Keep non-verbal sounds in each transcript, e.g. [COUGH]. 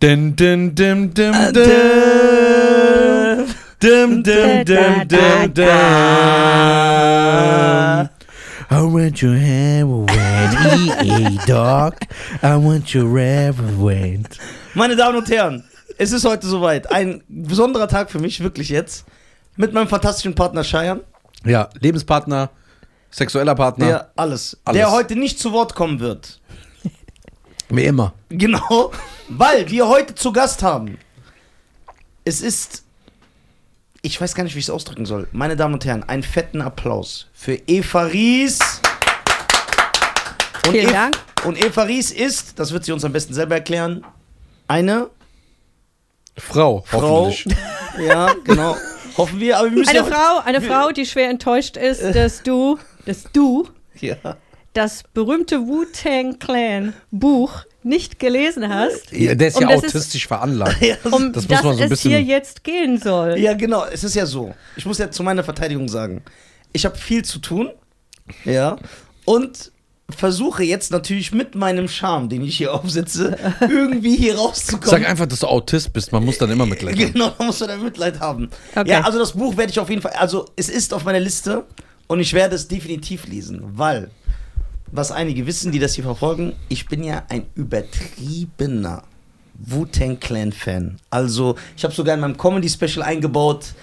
Dun, dun, dun, dun, Äh, dun. Dum, dum, dum, dum, dum. I want your heroin, EA Dog. I want your heroin. Meine Damen und Herren, es ist heute soweit. Ein besonderer Tag für mich, wirklich jetzt. Mit meinem fantastischen Partner Cheyenne. Ja, Lebenspartner, sexueller Partner, Der alles, Alles. Der heute nicht zu Wort kommen wird. Wie immer. Genau, weil wir heute zu Gast haben. Es ist. Ich weiß gar nicht, wie ich es ausdrücken soll. Meine Damen und Herren, einen fetten Applaus für Eva Ries. Und Vielen Ev- Dank. Und Eva Ries ist, das wird sie uns am besten selber erklären, eine Frau, Frau. hoffentlich. [LAUGHS] Ja, genau. Hoffen wir, aber wir müssen Eine ja Frau, eine Frau, die schwer enttäuscht ist, dass du, dass du [LAUGHS] Ja. Das berühmte Wu-Tang Clan Buch nicht gelesen hast, Ja, der ist Um ja das ist- autistisch veranlagt. [LAUGHS] um Das muss dass man so ein es bisschen- hier jetzt gehen soll. Ja, genau. Es ist ja so. Ich muss ja zu meiner Verteidigung sagen. Ich habe viel zu tun. Ja. Und versuche jetzt natürlich mit meinem Charme, den ich hier aufsetze, [LAUGHS] irgendwie hier rauszukommen. Sag einfach, dass du Autist bist. Man muss dann immer Mitleid haben. Genau, da muss man dann Mitleid haben. Okay. Ja, also das Buch werde ich auf jeden Fall, also es ist auf meiner Liste und ich werde es definitiv lesen, weil, was einige wissen, die das hier verfolgen, ich bin ja ein übertriebener Wu-Tang Clan-Fan. Also, ich habe sogar in meinem Comedy-Special eingebaut,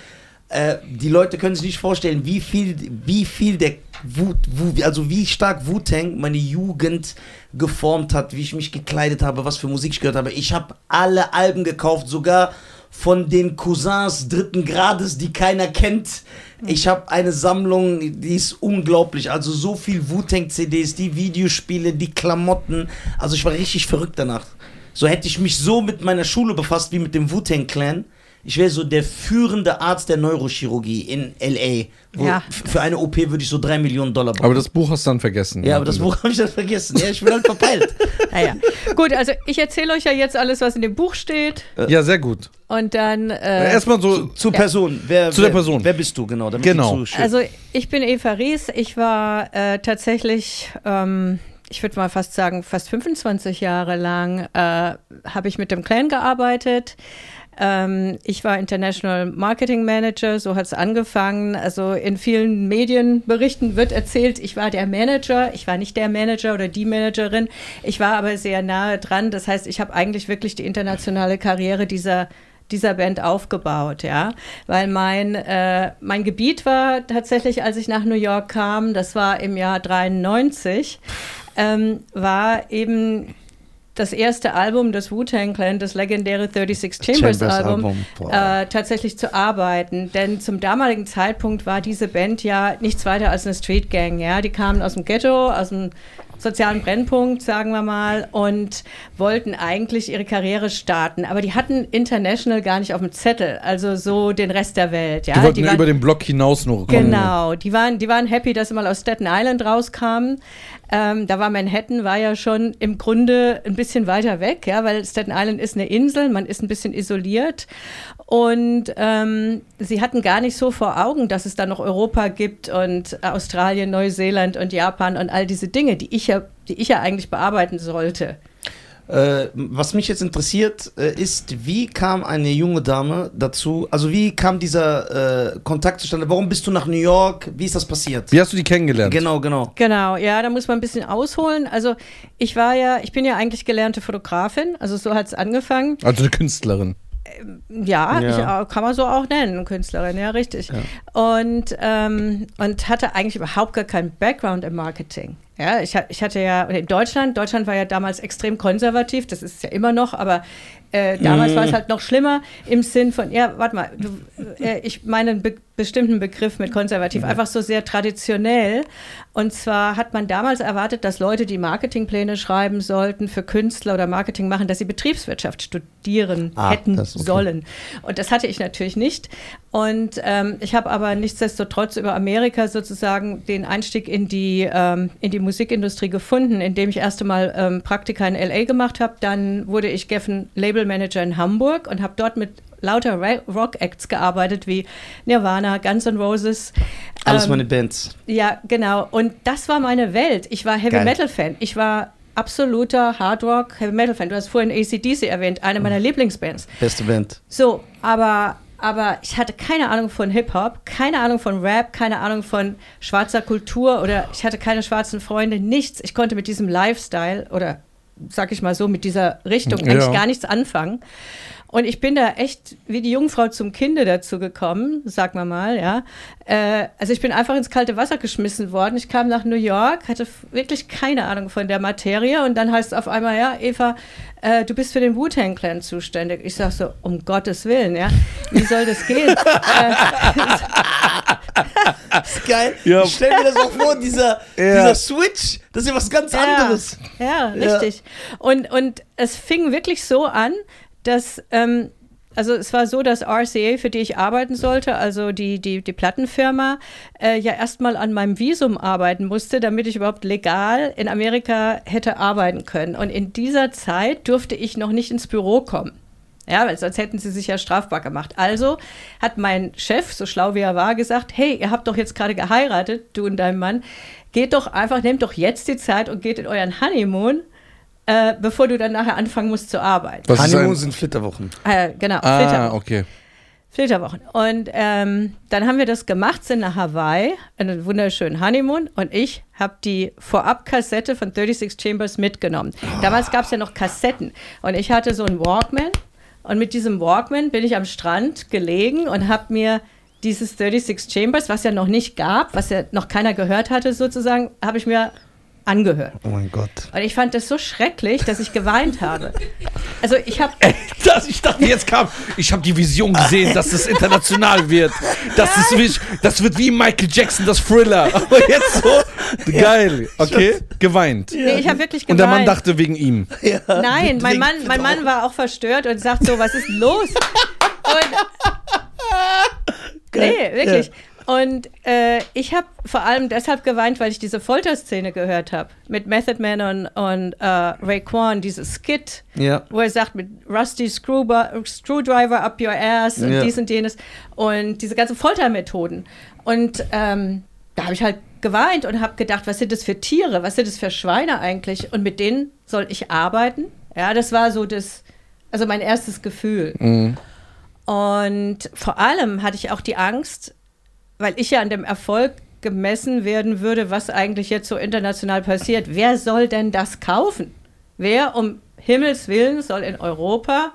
äh, die Leute können sich nicht vorstellen, wie viel, wie viel der Wu, Wu, also wie stark Wu-Tang meine Jugend geformt hat, wie ich mich gekleidet habe, was für Musik ich gehört habe. Ich habe alle Alben gekauft, sogar von den Cousins dritten Grades, die keiner kennt. Ich habe eine Sammlung, die ist unglaublich. Also so viel Wu-Tang-CDs, die Videospiele, die Klamotten. Also ich war richtig verrückt danach. So hätte ich mich so mit meiner Schule befasst wie mit dem Wu-Tang-Clan. Ich wäre so der führende Arzt der Neurochirurgie in L.A. Ja. Für eine OP würde ich so drei Millionen Dollar brauchen. Aber das Buch hast du dann vergessen. ja, aber das Buch habe ich dann vergessen. Ja, ich bin halt verpeilt. [LAUGHS] Naja. Gut, also ich erzähle euch ja jetzt alles, was in dem Buch steht. Ja, sehr gut. Und dann. Äh, Erstmal so. Zur Person. Wer, Zu der Person. Wer bist du, genau? damit Genau. die Zuschauer- Also ich bin Eva Ries. Ich war äh, tatsächlich, ähm, ich würde mal fast sagen, fast 25 Jahre lang äh, habe ich mit dem Clan gearbeitet. Ähm, ich war International Marketing Manager, so hat es angefangen. Also in vielen Medienberichten wird erzählt, ich war der Manager. Ich war nicht der Manager oder die Managerin. Ich war aber sehr nahe dran. Das heißt, ich habe eigentlich wirklich die internationale Karriere dieser dieser Band aufgebaut, ja, weil mein, äh, mein Gebiet war tatsächlich, als ich nach New York kam, das war im Jahr 93, ähm, war eben das erste Album des Wu-Tang Clan, das legendäre 36 Chambers, Chambers Album, Album, äh, tatsächlich zu arbeiten. Denn zum damaligen Zeitpunkt war diese Band ja nichts weiter als eine Street Gang. Ja? Die kamen aus dem Ghetto, aus dem sozialen Brennpunkt, sagen wir mal, und wollten eigentlich ihre Karriere starten. Aber die hatten international gar nicht auf dem Zettel, also so den Rest der Welt. Ja? Die wollten nur waren- über den Block hinaus nur kommen. Genau, die waren, die waren happy, dass sie mal aus Staten Island rauskamen. Ähm, da war Manhattan, war ja schon im Grunde ein bisschen weiter weg, ja, weil Staten Island ist eine Insel, man ist ein bisschen isoliert. Und ähm, sie hatten gar nicht so vor Augen, dass es da noch Europa gibt und Australien, Neuseeland und Japan und all diese Dinge, die ich ja, die ich ja eigentlich bearbeiten sollte. Äh, was mich jetzt interessiert, äh, ist, wie kam eine junge Dame dazu? Also wie kam dieser äh, Kontakt zustande? Warum bist du nach New York? Wie ist das passiert? Wie hast du die kennengelernt? Genau, genau. Genau, ja, da muss man ein bisschen ausholen. Also ich war ja, ich bin ja eigentlich gelernte Fotografin, also so hat es angefangen. Also eine Künstlerin. Ja, Ja. Ich, äh, kann man so auch nennen, Künstlerin, ja, richtig. Und, ähm, und hatte eigentlich überhaupt gar keinen Background im Marketing. Ja, ich, ich hatte ja, in Deutschland, Deutschland war ja damals extrem konservativ, das ist ja immer noch, aber äh, damals Mhm. war es halt noch schlimmer im Sinn von, ja, warte mal, du, äh, ich meine einen be bestimmten Begriff mit konservativ, Mhm. einfach so sehr traditionell. Und zwar hat man damals erwartet, dass Leute, die Marketingpläne schreiben sollten für Künstler oder Marketing machen, dass sie Betriebswirtschaft studieren Ah, hätten okay. sollen. Und das hatte ich natürlich nicht. Und ähm, ich habe aber nichtsdestotrotz über Amerika sozusagen den Einstieg in die, ähm, in die Musikindustrie gefunden, indem ich erst einmal ähm, Praktika in LA gemacht habe. Dann wurde ich Geffen Label Manager in Hamburg und habe dort mit lauter Rock-Acts gearbeitet wie Nirvana, Guns N' Roses. Alles ähm, meine Bands. ja, genau. Und das war meine Welt. Ich war Heavy Geil. Metal Fan. Ich war absoluter Hardrock Heavy Metal Fan. Du hast vorhin ACDC erwähnt, eine meiner Lieblingsbands. Beste Band. So, aber, aber ich hatte keine Ahnung von Hip-Hop, keine Ahnung von Rap, keine Ahnung von schwarzer Kultur oder ich hatte keine schwarzen Freunde, nichts. Ich konnte mit diesem Lifestyle oder sag ich mal so, mit dieser Richtung Ja. eigentlich gar nichts anfangen. Und ich bin da echt wie die Jungfrau zum Kinde dazu gekommen, sag mal mal, ja. Äh, also ich bin einfach ins kalte Wasser geschmissen worden. Ich kam nach New York, hatte wirklich keine Ahnung von der Materie und dann heißt es auf einmal, ja, Eva, äh, du bist für den Wu-Tang Clan zuständig. Ich sag so, um Gottes Willen, ja, wie soll das gehen? [LAUGHS] äh, Das [LAUGHS] ist geil. Ja. Ich stell mir das auch vor, dieser, Ja. dieser Switch, das ist ja was ganz anderes. Ja, richtig. Und, und es fing wirklich so an, dass, ähm, also es war so, dass RCA, für die ich arbeiten sollte, also die, die, die Plattenfirma, äh, ja erstmal an meinem Visum arbeiten musste, damit ich überhaupt legal in Amerika hätte arbeiten können. Und in dieser Zeit durfte ich noch nicht ins Büro kommen. Ja, weil sonst hätten sie sich ja strafbar gemacht. Also hat mein Chef, so schlau wie er war, gesagt, hey, ihr habt doch jetzt gerade geheiratet, du und dein Mann, geht doch einfach, nehmt doch jetzt die Zeit und geht in euren Honeymoon, äh, bevor du dann nachher anfangen musst zu arbeiten. Was ist Honeymoon ein, sind Flitterwochen. Äh, genau, ah, Flitterwochen. okay. Flitterwochen. Und ähm, dann haben wir das gemacht, sind nach Hawaii, einen wunderschönen Honeymoon. Und ich habe die Vorab-Kassette von 36 Chambers mitgenommen. Damals gab es ja noch Kassetten. Und ich hatte so einen Walkman. Und mit diesem Walkman bin ich am Strand gelegen und habe mir dieses 36 Chambers, was ja noch nicht gab, was ja noch keiner gehört hatte sozusagen, habe ich mir angehört. Oh mein Gott. Und ich fand das so schrecklich, dass ich geweint habe. Also ich habe ich dachte, jetzt kam, ich habe die Vision gesehen, dass es international wird. Das, ist wie, das wird wie Michael Jackson, das Thriller. Aber jetzt so, geil. Okay, geweint. nee, ich habe wirklich Und geweint. der Mann dachte wegen ihm. Ja, Nein, mein Mann, mein Mann war auch verstört und sagt so, was ist denn los? Und, nee, wirklich. Und äh, ich habe vor allem deshalb geweint, weil ich diese Folterszene gehört habe mit Method Man und, und äh, Raekwon, dieses Skit, Ja. wo er sagt mit Rusty Screwdriver up your ass und Ja. dies und jenes und diese ganzen Foltermethoden. Und ähm, da habe ich halt geweint und habe gedacht, was sind das für Tiere, was sind das für Schweine eigentlich und mit denen soll ich arbeiten? Ja, das war so das, also mein erstes Gefühl. Mhm. Und vor allem hatte ich auch die Angst, weil ich ja an dem Erfolg gemessen werden würde, was eigentlich jetzt so international passiert. Wer soll denn das kaufen? Wer um Himmels Willen soll in Europa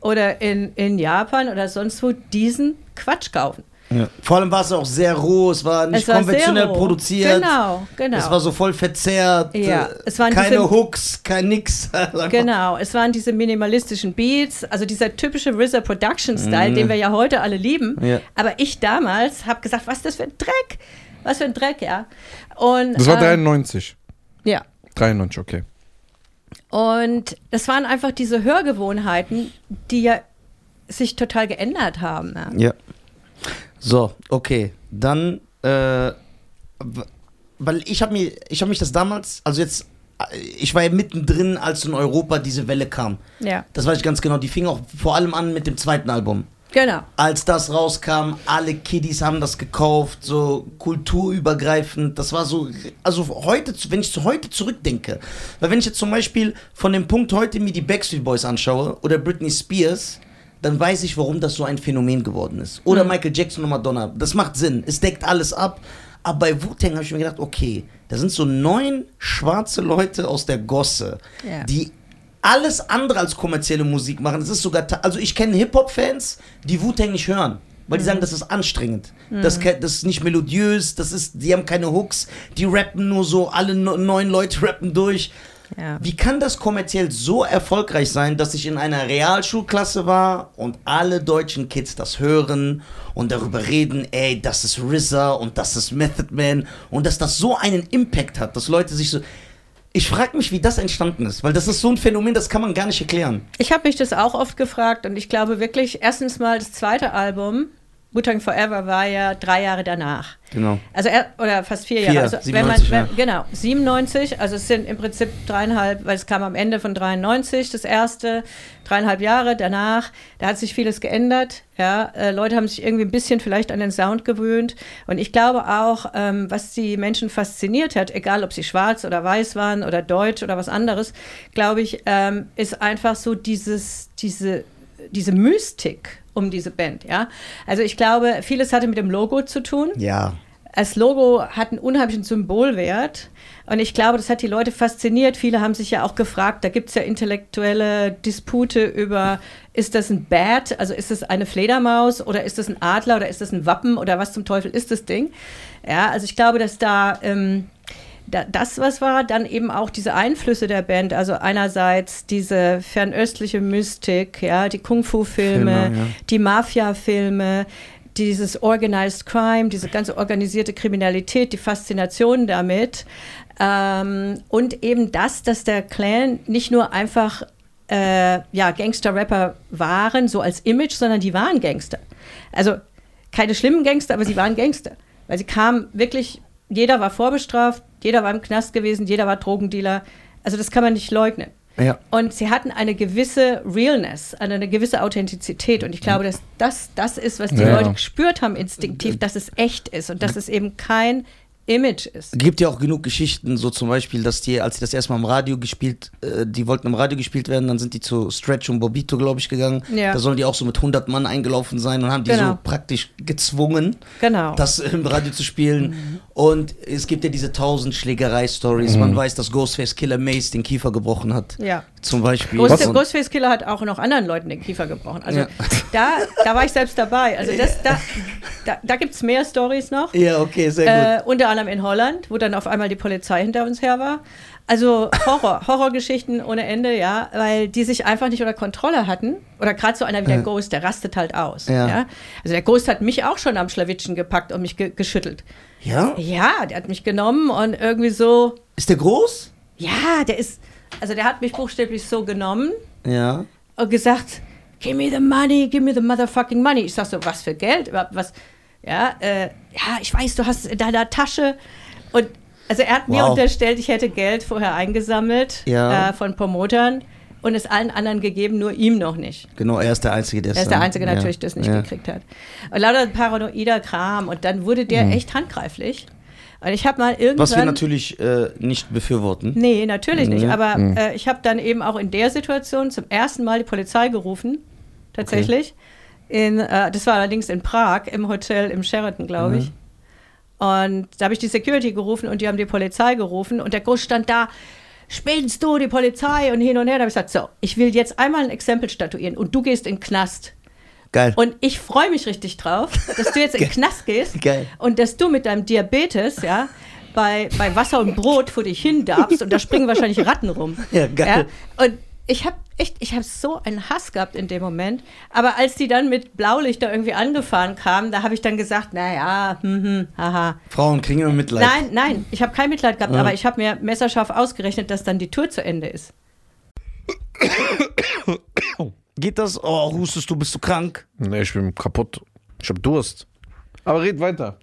oder in, in Japan oder sonst wo diesen Quatsch kaufen? Ja. Vor allem war es auch sehr roh, es war nicht Es war konventionell produziert. Genau, genau. Es war so voll verzerrt. Ja, äh, es waren keine diese- Hooks, kein nix. Einfach- [LAUGHS] Genau, es waren diese minimalistischen Beats, also dieser typische RZA Production Style, Mhm. den wir ja heute alle lieben. Ja. Aber ich damals habe gesagt, was ist das für ein Dreck? Was für ein Dreck, ja. Und, Das war ähm, 93. Ja. 93, okay. Und das waren einfach diese Hörgewohnheiten, die ja sich total geändert haben. Ja. Ja. So, okay. Dann, äh, weil ich habe mir, ich habe mich das damals, also jetzt, äh, ich war ja mittendrin, als in Europa diese Welle kam. ja, Das weiß ich ganz genau. Die fing auch vor allem an mit dem zweiten Album. genau. Als das rauskam, alle Kiddies haben das gekauft, so kulturübergreifend. Das war so, also heute, wenn ich zu heute zurückdenke, weil wenn ich jetzt zum Beispiel von dem Punkt heute mir die Backstreet Boys anschaue oder Britney Spears, dann weiß ich, warum das so ein Phänomen geworden ist. Oder Mhm. Michael Jackson und Madonna. Das macht Sinn. Es deckt alles ab. Aber bei Wu-Tang habe ich mir gedacht, okay, da sind so neun schwarze Leute aus der Gosse, Ja. die alles andere als kommerzielle Musik machen. Das ist sogar, also ich kenne Hip-Hop-Fans, die Wu-Tang nicht hören. Weil die sagen, das ist anstrengend. Das, ke- das ist nicht melodiös, das ist, die haben keine Hooks, die rappen nur so, alle neun Leute rappen durch. Ja. Wie kann das kommerziell so erfolgreich sein, dass ich in einer Realschulklasse war und alle deutschen Kids das hören und darüber reden, ey, das ist RZA und das ist Method Man und dass das so einen Impact hat, dass Leute sich so... Ich frage mich, wie das entstanden ist, weil das ist so ein Phänomen, das kann man gar nicht erklären. Ich habe mich das auch oft gefragt und ich glaube wirklich, erstens mal das zweite Album, Wu-Tang Forever war ja drei Jahre danach. Genau. Also er, oder fast vier Vier, Jahre. Also 97, wenn man, wenn, genau, 97, also es sind im Prinzip dreieinhalb, weil es kam am Ende von 93 das erste, dreieinhalb Jahre danach, da hat sich vieles geändert. Ja, äh, Leute haben sich irgendwie ein bisschen vielleicht an den Sound gewöhnt. Und ich glaube auch, ähm, was die Menschen fasziniert hat, egal ob sie schwarz oder weiß waren oder deutsch oder was anderes, glaube ich, ähm, ist einfach so dieses, diese, diese Mystik um diese Band. Ja, also ich glaube, vieles hatte mit dem Logo zu tun Ja. als Logo hat einen unheimlichen Symbolwert. Und ich glaube, das hat die Leute fasziniert. Viele haben sich ja auch gefragt, da gibt es ja intellektuelle Dispute über, ist das ein Bat, also ist das eine Fledermaus oder ist das ein Adler oder ist das ein Wappen oder was zum Teufel ist das Ding? Ja, also ich glaube, dass da, ähm, da das was war, dann eben auch diese Einflüsse der Band, also einerseits diese fernöstliche Mystik, ja, die Kung-Fu-Filme, Filme, ja. die Mafia-Filme, dieses Organized Crime, diese ganze organisierte Kriminalität, die Faszination damit ähm, und eben das, dass der Clan nicht nur einfach äh, ja, Gangster-Rapper waren, so als Image, sondern die waren Gangster. Also keine schlimmen Gangster, aber sie waren Gangster. Weil sie kamen wirklich, jeder war vorbestraft, jeder war im Knast gewesen, jeder war Drogendealer. Also das kann man nicht leugnen. Ja. Und sie hatten eine gewisse Realness, eine gewisse Authentizität. Und ich glaube, dass das das ist, was die Ja. Leute gespürt haben instinktiv, dass es echt ist und dass es eben kein Image ist. Gibt ja auch genug Geschichten, so zum Beispiel, dass die, als sie das erstmal im Radio gespielt, äh, die wollten im Radio gespielt werden, dann sind die zu Stretch und Bobito, glaube ich, gegangen. Ja. Da sollen die auch so mit 100 Mann eingelaufen sein und haben die Genau. so praktisch gezwungen, Genau. das im Radio zu spielen. Und es gibt ja diese tausend Schlägerei-Stories. Man weiß, dass Ghostface Killer Mace den Kiefer gebrochen hat. ja. Zum Beispiel. Ghost, Und- Ghostface Killer hat auch noch anderen Leuten den Kiefer gebrochen. Also Ja. da, da war ich selbst dabei. Also das, [LAUGHS] da, da, da gibt es mehr Stories noch. ja, okay, sehr gut. Äh, unter anderem in Holland, wo dann auf einmal die Polizei hinter uns her war. Also Horror, [LAUGHS] Horrorgeschichten ohne Ende, ja, weil die sich einfach nicht unter Kontrolle hatten. Oder gerade so einer wie der Ghost, der rastet halt aus. Ja. Ja. Also der Ghost hat mich auch schon am Schlawittchen gepackt und mich ge geschüttelt. Ja? Ja, der hat mich genommen und irgendwie so, Ist der groß? ja, der ist, also der hat mich buchstäblich so genommen Ja. und gesagt, give me the money, give me the motherfucking money. Ich sag so, was für Geld? Was? Ja, äh, ja, ich weiß, du hast in deiner Tasche. Und also er hat mir Wow. unterstellt, ich hätte Geld vorher eingesammelt Ja. äh, von Promotern und es allen anderen gegeben, nur ihm noch nicht. Genau, er ist der Einzige, der es Er ist der Einzige ja. natürlich, der es nicht ja. gekriegt hat. Und lauter paranoider Kram. Und dann wurde der echt handgreiflich. Und ich habe mal irgendwann... Mhm. Was wir natürlich äh, nicht befürworten. Nee, natürlich nicht. Aber äh, ich habe dann eben auch in der Situation zum ersten Mal die Polizei gerufen. Tatsächlich. In, äh, das war allerdings in Prag, im Hotel im Sheraton, glaube ich. Und da habe ich die Security gerufen und die haben die Polizei gerufen. Und der Groß stand da, spinnst du, die Polizei und hin und her. Da habe ich gesagt, so, ich will jetzt einmal ein Exempel statuieren und du gehst in den Knast. Geil. Und ich freue mich richtig drauf, dass du jetzt in [LAUGHS] den Knast gehst Geil. und dass du mit deinem Diabetes, ja, bei, bei Wasser und Brot vor dich hin darfst und da springen wahrscheinlich Ratten rum. Ja, geil. Und ich habe echt, ich habe so einen Hass gehabt in dem Moment. Aber als die dann mit Blaulichter irgendwie angefahren kamen, da habe ich dann gesagt, naja, hm, hm, haha. Frauen kriegen immer Mitleid. Nein, nein, ich habe kein Mitleid gehabt, Ja. aber ich habe mir messerscharf ausgerechnet, dass dann die Tour zu Ende ist. Geht das? Oh, hustest du, bist du krank? Nee, ich bin kaputt. Ich hab Durst. Aber red weiter.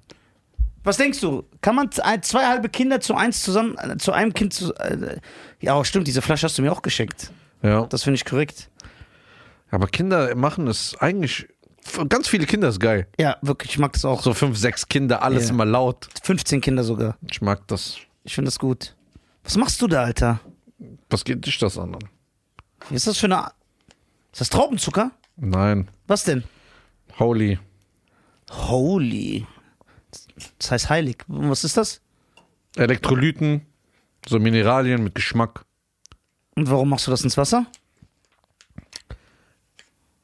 Was denkst du? Kann man zwei halbe Kinder zu eins zusammen, äh, zu einem Kind zu. Äh, ja, stimmt, diese Flasche hast du mir auch geschenkt. Ja. Das finde ich korrekt. Aber Kinder machen es eigentlich. Ganz viele Kinder ist geil. Ja, wirklich, ich mag das auch. So fünf, sechs Kinder, alles Ja. immer laut. 15 Kinder sogar. Ich mag das. Ich finde das gut. Was machst du da, Alter? Was geht dich das an? Was ist das für eine. Ist das Traubenzucker? Nein. Was denn? Holy. Holy. Das heißt heilig. Und Was ist das? Elektrolyten, so Mineralien mit Geschmack. Und warum machst du das ins Wasser?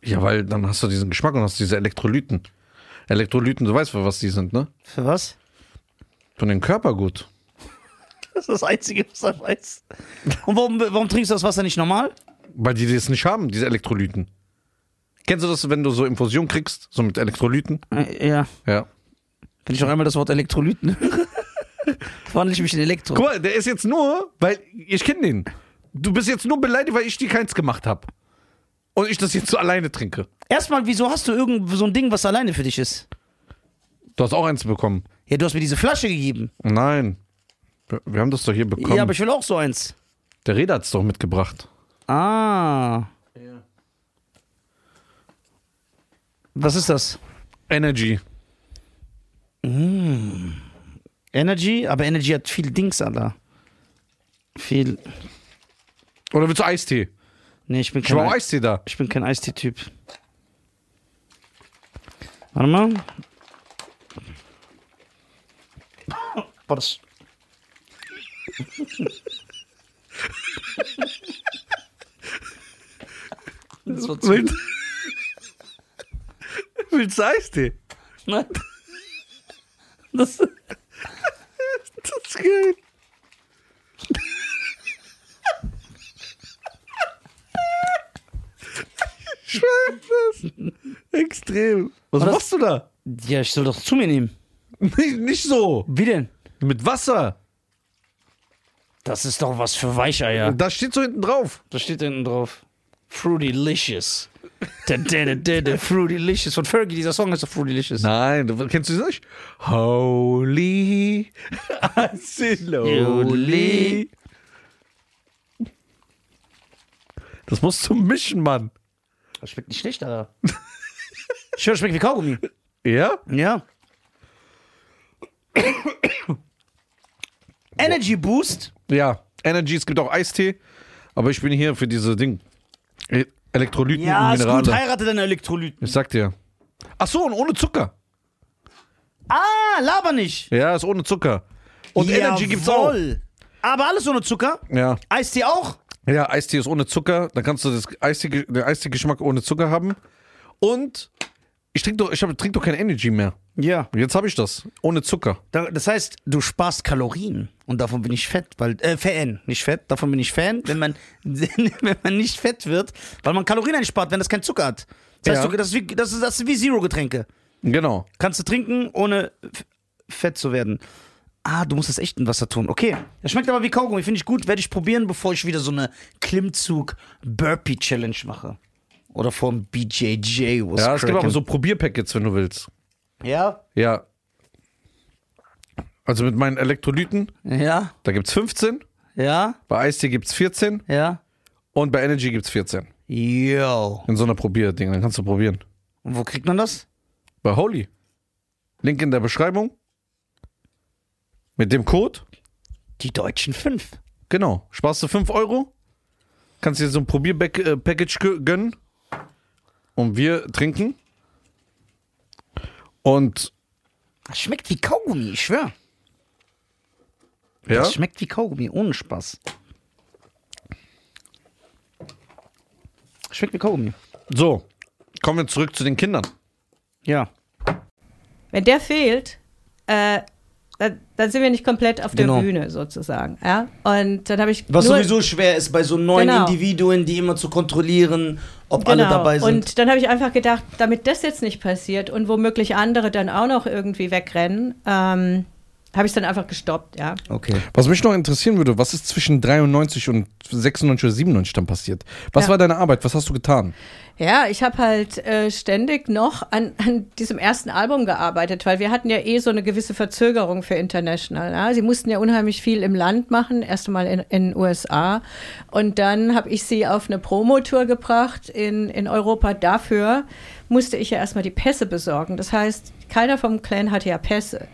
Ja, weil dann hast du diesen Geschmack und hast diese Elektrolyten. Elektrolyten, du weißt, für was die sind, ne? Für was? Von den Körpergut. [LAUGHS] Das ist das Einzige, was er weiß. Und warum, warum trinkst du das Wasser nicht normal? Weil die das nicht haben, diese Elektrolyten. Kennst du das, wenn du so Infusion kriegst, so mit Elektrolyten? Ja. Ja. Wenn ich noch einmal das Wort Elektrolyten [LAUGHS] höre, verwandle ich mich in Elektro. Guck mal, der ist jetzt nur, weil ich kenne den. Du bist jetzt nur beleidigt, weil ich dir keins gemacht habe. Und ich das jetzt so alleine trinke. Erstmal, wieso hast du irgend so ein Ding, was alleine für dich ist? Du hast auch eins bekommen. Ja, du hast mir diese Flasche gegeben. Nein. Wir, haben das doch hier bekommen. Ja, aber ich will auch so eins. Der Reda hat es doch mitgebracht. Ah. Was ist das? Energy. Energy? Aber Energy hat viel Dings, Alter. Viel. Oder willst du Eistee? Nee, ich bin Ich kein, Eistee da. ich bin kein Eistee-Typ. Warte mal. Boah, das. das war zu Willst, willst du Eistee? Nein. Das, Das ist geil. Ich weiß das. Extrem. Was das- machst du da? ja, ich soll doch zu mir nehmen. Nicht, nicht so. Wie denn? Mit Wasser. Das ist doch was für Weicheier. Da steht so hinten drauf. Da steht hinten drauf. Fruitylicious. Da, da, da, da, da, Fruitylicious. Von Fergie, dieser Song ist doch Fruitylicious. Nein, du, kennst du das nicht? Holy. [LAUGHS] Slowly. Das musst du mischen, Mann. Das schmeckt nicht schlecht, Alter. [LAUGHS] Ich höre, schmeckt wie Kaugummi. Ja? Ja. Energy Boost. Ja. Energy, es gibt auch Eistee. Aber ich bin hier für diese Ding. E- Elektrolyten Ja, und ist Minerale. gut. Heirate deine Elektrolyten. Ich sag dir. Ach so, und ohne Zucker. Ah, laber nicht. Ja, ist ohne Zucker. Und Energy gibt's auch. Jawohl. Aber alles ohne Zucker. Ja. Eistee auch. Ja, Eistee ist ohne Zucker. Dann kannst du das Eistee, den Eistee-Geschmack ohne Zucker haben. Und ich trinke doch, ich hab, trink doch kein Energy mehr. Ja. Jetzt habe ich das. Ohne Zucker. Da- Das heißt, du sparst Kalorien. Und davon bin ich fett, weil, äh, Fan, nicht fett. Davon bin ich Fan, wenn man, [LAUGHS] wenn man nicht fett wird, weil man Kalorien einspart, wenn das kein Zucker hat. Das heißt, Ja. du, das, ist wie, das, ist, das ist wie Zero-Getränke. Genau. Kannst du trinken, ohne f- fett zu werden. Ah, du musst das echt in Wasser tun. Okay. Das schmeckt aber wie Kaugummi. Finde ich gut. Werde ich probieren, bevor ich wieder so eine Klimmzug-Burpee-Challenge mache. Oder vom BJJ. was Ja, es gibt aber so Probierpackets, wenn du willst. Ja? Ja. Also mit meinen Elektrolyten, Ja? da gibt's 15. Ja? Bei Eistee gibt's 14. Ja? Und bei Energy gibt's 14. Yo. In so einer Probierding. Dann kannst du probieren. Und wo kriegt man das? Bei Holy. Link in der Beschreibung. Mit dem Code. Die deutschen fünf. Genau. Sparst du 5 Euro. Kannst dir so ein Probierpackage gönnen. Und wir trinken. Und Das schmeckt wie Kaugummi, ich schwör. ja, Das schmeckt wie Kaugummi, ohne Spaß. Schmeckt wie Kaugummi. so. Kommen wir zurück zu den Kindern. Ja. Wenn der fehlt, äh, dann, dann sind wir nicht komplett auf Genau. der Bühne sozusagen. Ja? Und dann habe ich Was nur, sowieso schwer ist, bei so neuen Genau. Individuen, die immer zu kontrollieren, ob alle Genau. dabei sind. Und dann habe ich einfach gedacht, damit das jetzt nicht passiert und womöglich andere dann auch noch irgendwie wegrennen, ähm, habe ich es dann einfach gestoppt, ja. okay. Was mich noch interessieren würde, was ist zwischen 93 und 96 oder 97 dann passiert? Was Ja. war deine Arbeit? Was hast du getan? Ja, ich habe halt äh, ständig noch an, an diesem ersten Album gearbeitet, weil wir hatten ja eh so eine gewisse Verzögerung für International. Ja? Sie mussten ja unheimlich viel im Land machen, erst einmal in den USA. Und dann habe ich sie auf eine Promotour gebracht in, in Europa. Dafür musste ich ja erstmal die Pässe besorgen. Das heißt, keiner vom Clan hatte ja Pässe,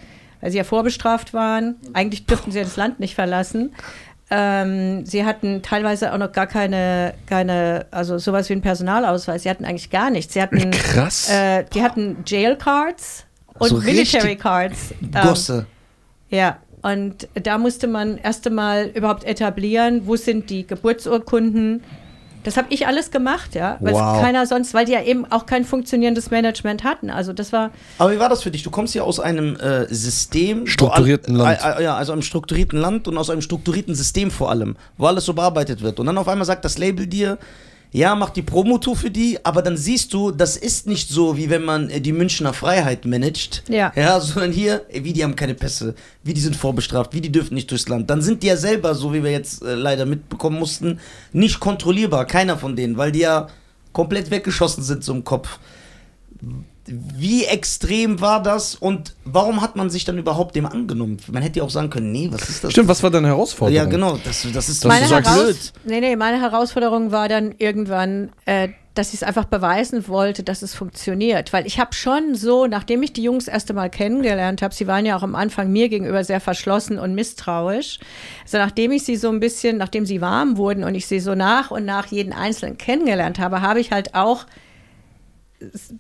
weil sie ja vorbestraft waren. Eigentlich dürften sie das Land nicht verlassen. Ähm, sie hatten teilweise auch noch gar keine, keine, also sowas wie einen Personalausweis. Sie hatten eigentlich gar nichts. Sie hatten, Krass. äh, die hatten Jail Cards und So Military Cards. Ähm, Gosse. ja, und da musste man erst einmal überhaupt etablieren, wo sind die Geburtsurkunden. Das habe ich alles gemacht, ja, weil Wow. keiner sonst, weil die ja eben auch kein funktionierendes Management hatten. Also das war Aber wie war das für dich? Du kommst ja aus einem äh, System. Strukturierten all- Land. Äh, äh, ja, also einem strukturierten Land und aus einem strukturierten System vor allem, wo alles so bearbeitet wird. Und dann auf einmal sagt das Label dir, ja, mach die Promotour für die, aber dann siehst du, das ist nicht so, wie wenn man äh, die Münchner Freiheit managt. Ja. Ja, sondern hier, ey, wie die haben keine Pässe, wie die sind vorbestraft, wie die dürfen nicht durchs Land. Dann sind die ja selber, so wie wir jetzt äh, leider mitbekommen mussten, nicht kontrollierbar, keiner von denen, weil die ja komplett weggeschossen sind so im Kopf. Wie extrem war das und warum hat man sich dann überhaupt dem angenommen? Man hätte ja auch sagen können, nee, was ist das? Stimmt, was war deine Herausforderung? Ja, genau, das, das ist meine, sagst, Heraus nee, nee, meine Herausforderung war dann irgendwann, äh, dass ich es einfach beweisen wollte, dass es funktioniert. Weil ich habe schon so, nachdem ich die Jungs erst einmal kennengelernt habe, sie waren ja auch am Anfang mir gegenüber sehr verschlossen und misstrauisch. Also nachdem ich sie so ein bisschen, nachdem sie warm wurden und ich sie so nach und nach jeden Einzelnen kennengelernt habe, habe ich halt auch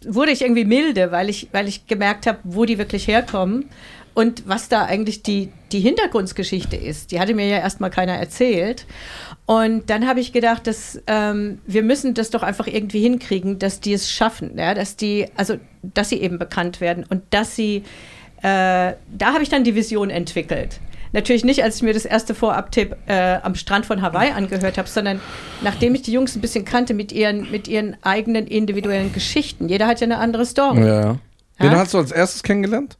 wurde ich irgendwie milde, weil ich, weil ich gemerkt habe, wo die wirklich herkommen und was da eigentlich die, die Hintergrundgeschichte ist. Die hatte mir ja erstmal keiner erzählt. Und dann habe ich gedacht, dass ähm, wir müssen das doch einfach irgendwie hinkriegen, dass die es schaffen, ja? dass die, also dass sie eben bekannt werden und dass sie, äh, da habe ich dann die Vision entwickelt. Natürlich nicht, als ich mir das erste Vorab-Tipp äh, am Strand von Hawaii angehört habe, sondern nachdem ich die Jungs ein bisschen kannte mit ihren, mit ihren eigenen individuellen Geschichten. Jeder hat ja eine andere Story. Ja. Wen Ja? hast du als erstes kennengelernt?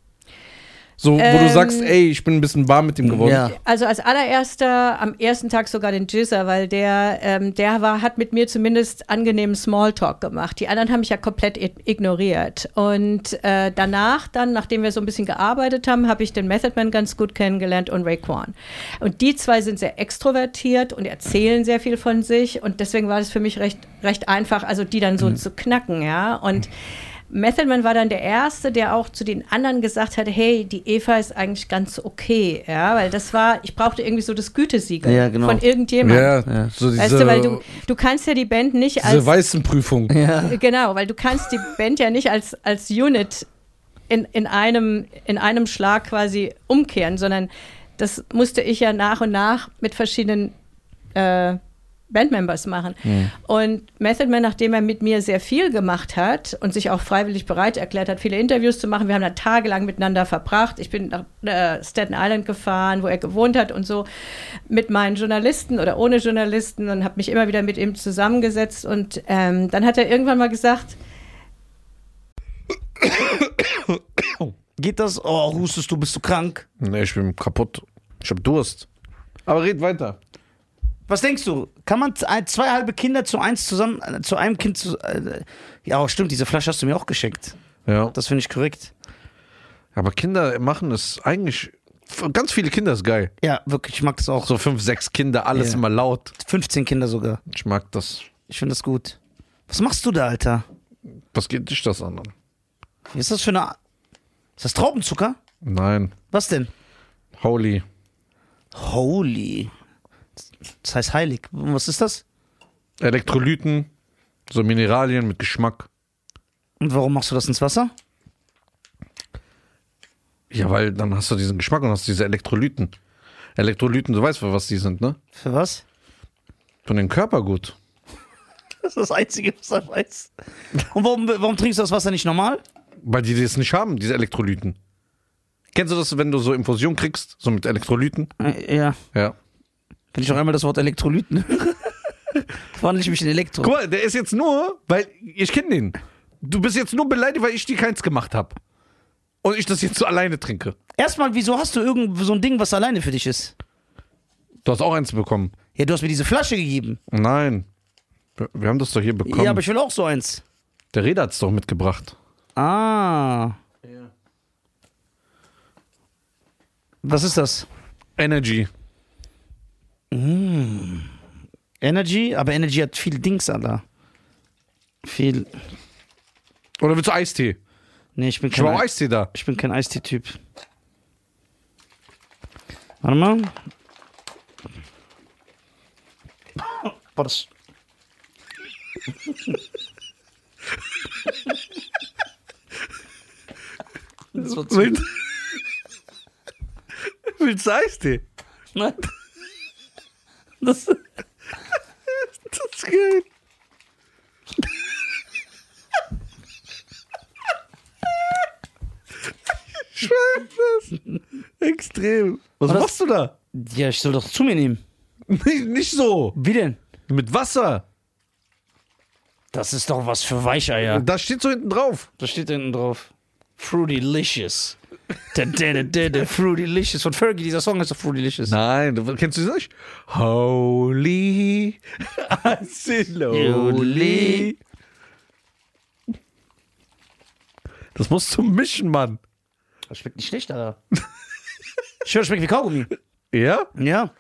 So, wo du Ähm, sagst, ey, ich bin ein bisschen warm mit ihm geworden. Ja. Also als allererster am ersten Tag sogar den Jizzer, weil der, ähm, der war, hat mit mir zumindest angenehmen Smalltalk gemacht. Die anderen haben mich ja komplett i- ignoriert. Und äh, danach, dann, nachdem wir so ein bisschen gearbeitet haben, habe ich den Method Man ganz gut kennengelernt und Raekwon. Und die zwei sind sehr extrovertiert und erzählen sehr viel von sich. Und deswegen war es für mich recht, recht einfach, also die dann so zu knacken, ja. Und Method Man war dann der Erste, der auch zu den anderen gesagt hat, hey, die Eva ist eigentlich ganz okay, ja, weil das war, ich brauchte irgendwie so das Gütesiegel Ja, genau. von irgendjemandem. Ja, Ja. so diese, Weißt du, weil du, du kannst ja die Band nicht diese als, weißen Prüfung. genau, weil du kannst die Band ja nicht als, als Unit in, in, einem, in einem Schlag quasi umkehren, sondern das musste ich ja nach und nach mit verschiedenen äh, Bandmembers machen. Und Method Man, nachdem er mit mir sehr viel gemacht hat und sich auch freiwillig bereit erklärt hat, viele Interviews zu machen, wir haben da tagelang miteinander verbracht. Ich bin nach äh, Staten Island gefahren, wo er gewohnt hat und so, mit meinen Journalisten oder ohne Journalisten und habe mich immer wieder mit ihm zusammengesetzt. Und ähm, dann hat er irgendwann mal gesagt, Geht das? Oh, hustest du, bist du krank? Nee, ich bin kaputt. Ich hab Durst. Aber red weiter. Was denkst du? Kann man zwei halbe Kinder zu eins zusammen, äh, zu einem Kind zu. Äh, ja, stimmt, diese Flasche hast du mir auch geschenkt. Ja. Das finde ich korrekt. Aber Kinder machen es eigentlich. Ganz viele Kinder ist geil. Ja, wirklich, ich mag das auch. So fünf, sechs Kinder, alles Ja. immer laut. 15 Kinder sogar. Ich mag das. Ich finde das gut. Was machst du da, Alter? Was geht dich das an? Was ist das für eine. Ist das Traubenzucker? Nein. Was denn? Holy. Holy. Das heißt heilig. Was ist das? Elektrolyten, so Mineralien mit Geschmack. Und warum machst du das ins Wasser? Ja, weil dann hast du diesen Geschmack und hast diese Elektrolyten. Elektrolyten, du weißt, für was die sind, ne? Für was? Von dem Körper gut. [LAUGHS] Das ist das Einzige, was er weiß. Und warum, warum trinkst du das Wasser nicht normal? Weil die das nicht haben, diese Elektrolyten. Kennst du das, wenn du so Infusion kriegst, so mit Elektrolyten? Äh, ja. Ja. Wenn ich noch einmal das Wort Elektrolyten höre, [LAUGHS] wandle ich mich in Elektro. Guck mal, der ist jetzt nur, weil ich kenne den. Du bist jetzt nur beleidigt, weil ich dir keins gemacht habe. Und ich das jetzt so alleine trinke. Erstmal, wieso hast du irgend so ein Ding, was alleine für dich ist? Du hast auch eins bekommen. Ja, du hast mir diese Flasche gegeben. Nein. Wir, haben das doch hier bekommen. Ja, aber ich will auch so eins. der Reda hat es doch mitgebracht. Ah. Was ist das? Energy. Energy? Aber Energy hat viel Dings, Alter. Viel. Oder willst du Eistee? Nee, ich bin Ich war auch kein, Eistee da. ich bin kein Eistee-Typ. Warte mal. Boah, das. das war zu Willst, [LAUGHS] willst du Eistee? Nein. Das, [LAUGHS] Das ist geil. Ich das. Extrem. Was das- machst du da? ja, ich soll doch zu mir nehmen. Nicht, nicht so. Wie denn? Mit Wasser. Das ist doch was für Weicheier. Da steht so hinten drauf. Da steht hinten drauf. Da, da, Fruitylicious. Von Fergie, dieser Song heißt doch Fruitylicious. Nein, du, kennst du das nicht? Holy. Slowly. Das musst du mischen, Mann. Das schmeckt nicht schlecht, Alter. Ich höre, das schmeckt wie Kaugummi. Ja? Ja.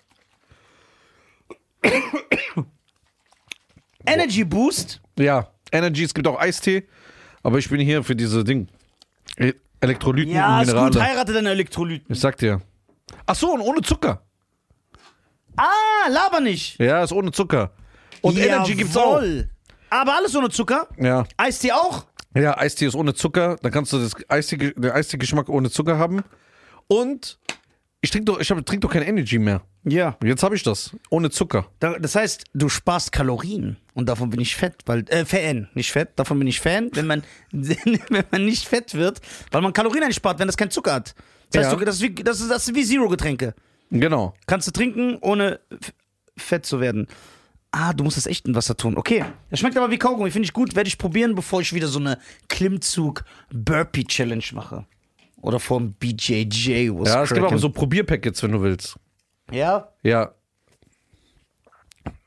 Energy Boost. Ja. Energy, es gibt auch Eistee. Aber ich bin hier für diese Ding. Elektrolyten Ja, und ist Minerale. gut. Heirate deine Elektrolyten. Ich sag dir. Ach so, und ohne Zucker. Ah, laber nicht. Ja, ist ohne Zucker. Und Energy gibt's auch. Jawohl. Aber alles ohne Zucker. Ja. Eistee auch. Ja, Eistee ist ohne Zucker. Dann kannst du das Eistee, den Eistee-Geschmack ohne Zucker haben. Und ich trinke doch, ich hab, trink doch kein Energy mehr. Ja. Jetzt habe ich das. Ohne Zucker. Da- Das heißt, du sparst Kalorien. Und davon bin ich fett, weil, äh, Fan, nicht fett. Davon bin ich Fan, wenn man, [LAUGHS] wenn man nicht fett wird, weil man Kalorien einspart, wenn das kein Zucker hat. Das heißt, Ja. du, das, ist wie, das, ist, das ist wie Zero-Getränke. Genau. Kannst du trinken, ohne fett zu werden. Ah, du musst das echt in Wasser tun. Okay. Das schmeckt aber wie Kaugummi. Finde ich gut. Werde ich probieren, bevor ich wieder so eine Klimmzug-Burpee-Challenge mache. Oder vom BJJ. was Ja, es gibt auch so Probierpackets, wenn du willst. Ja? Ja.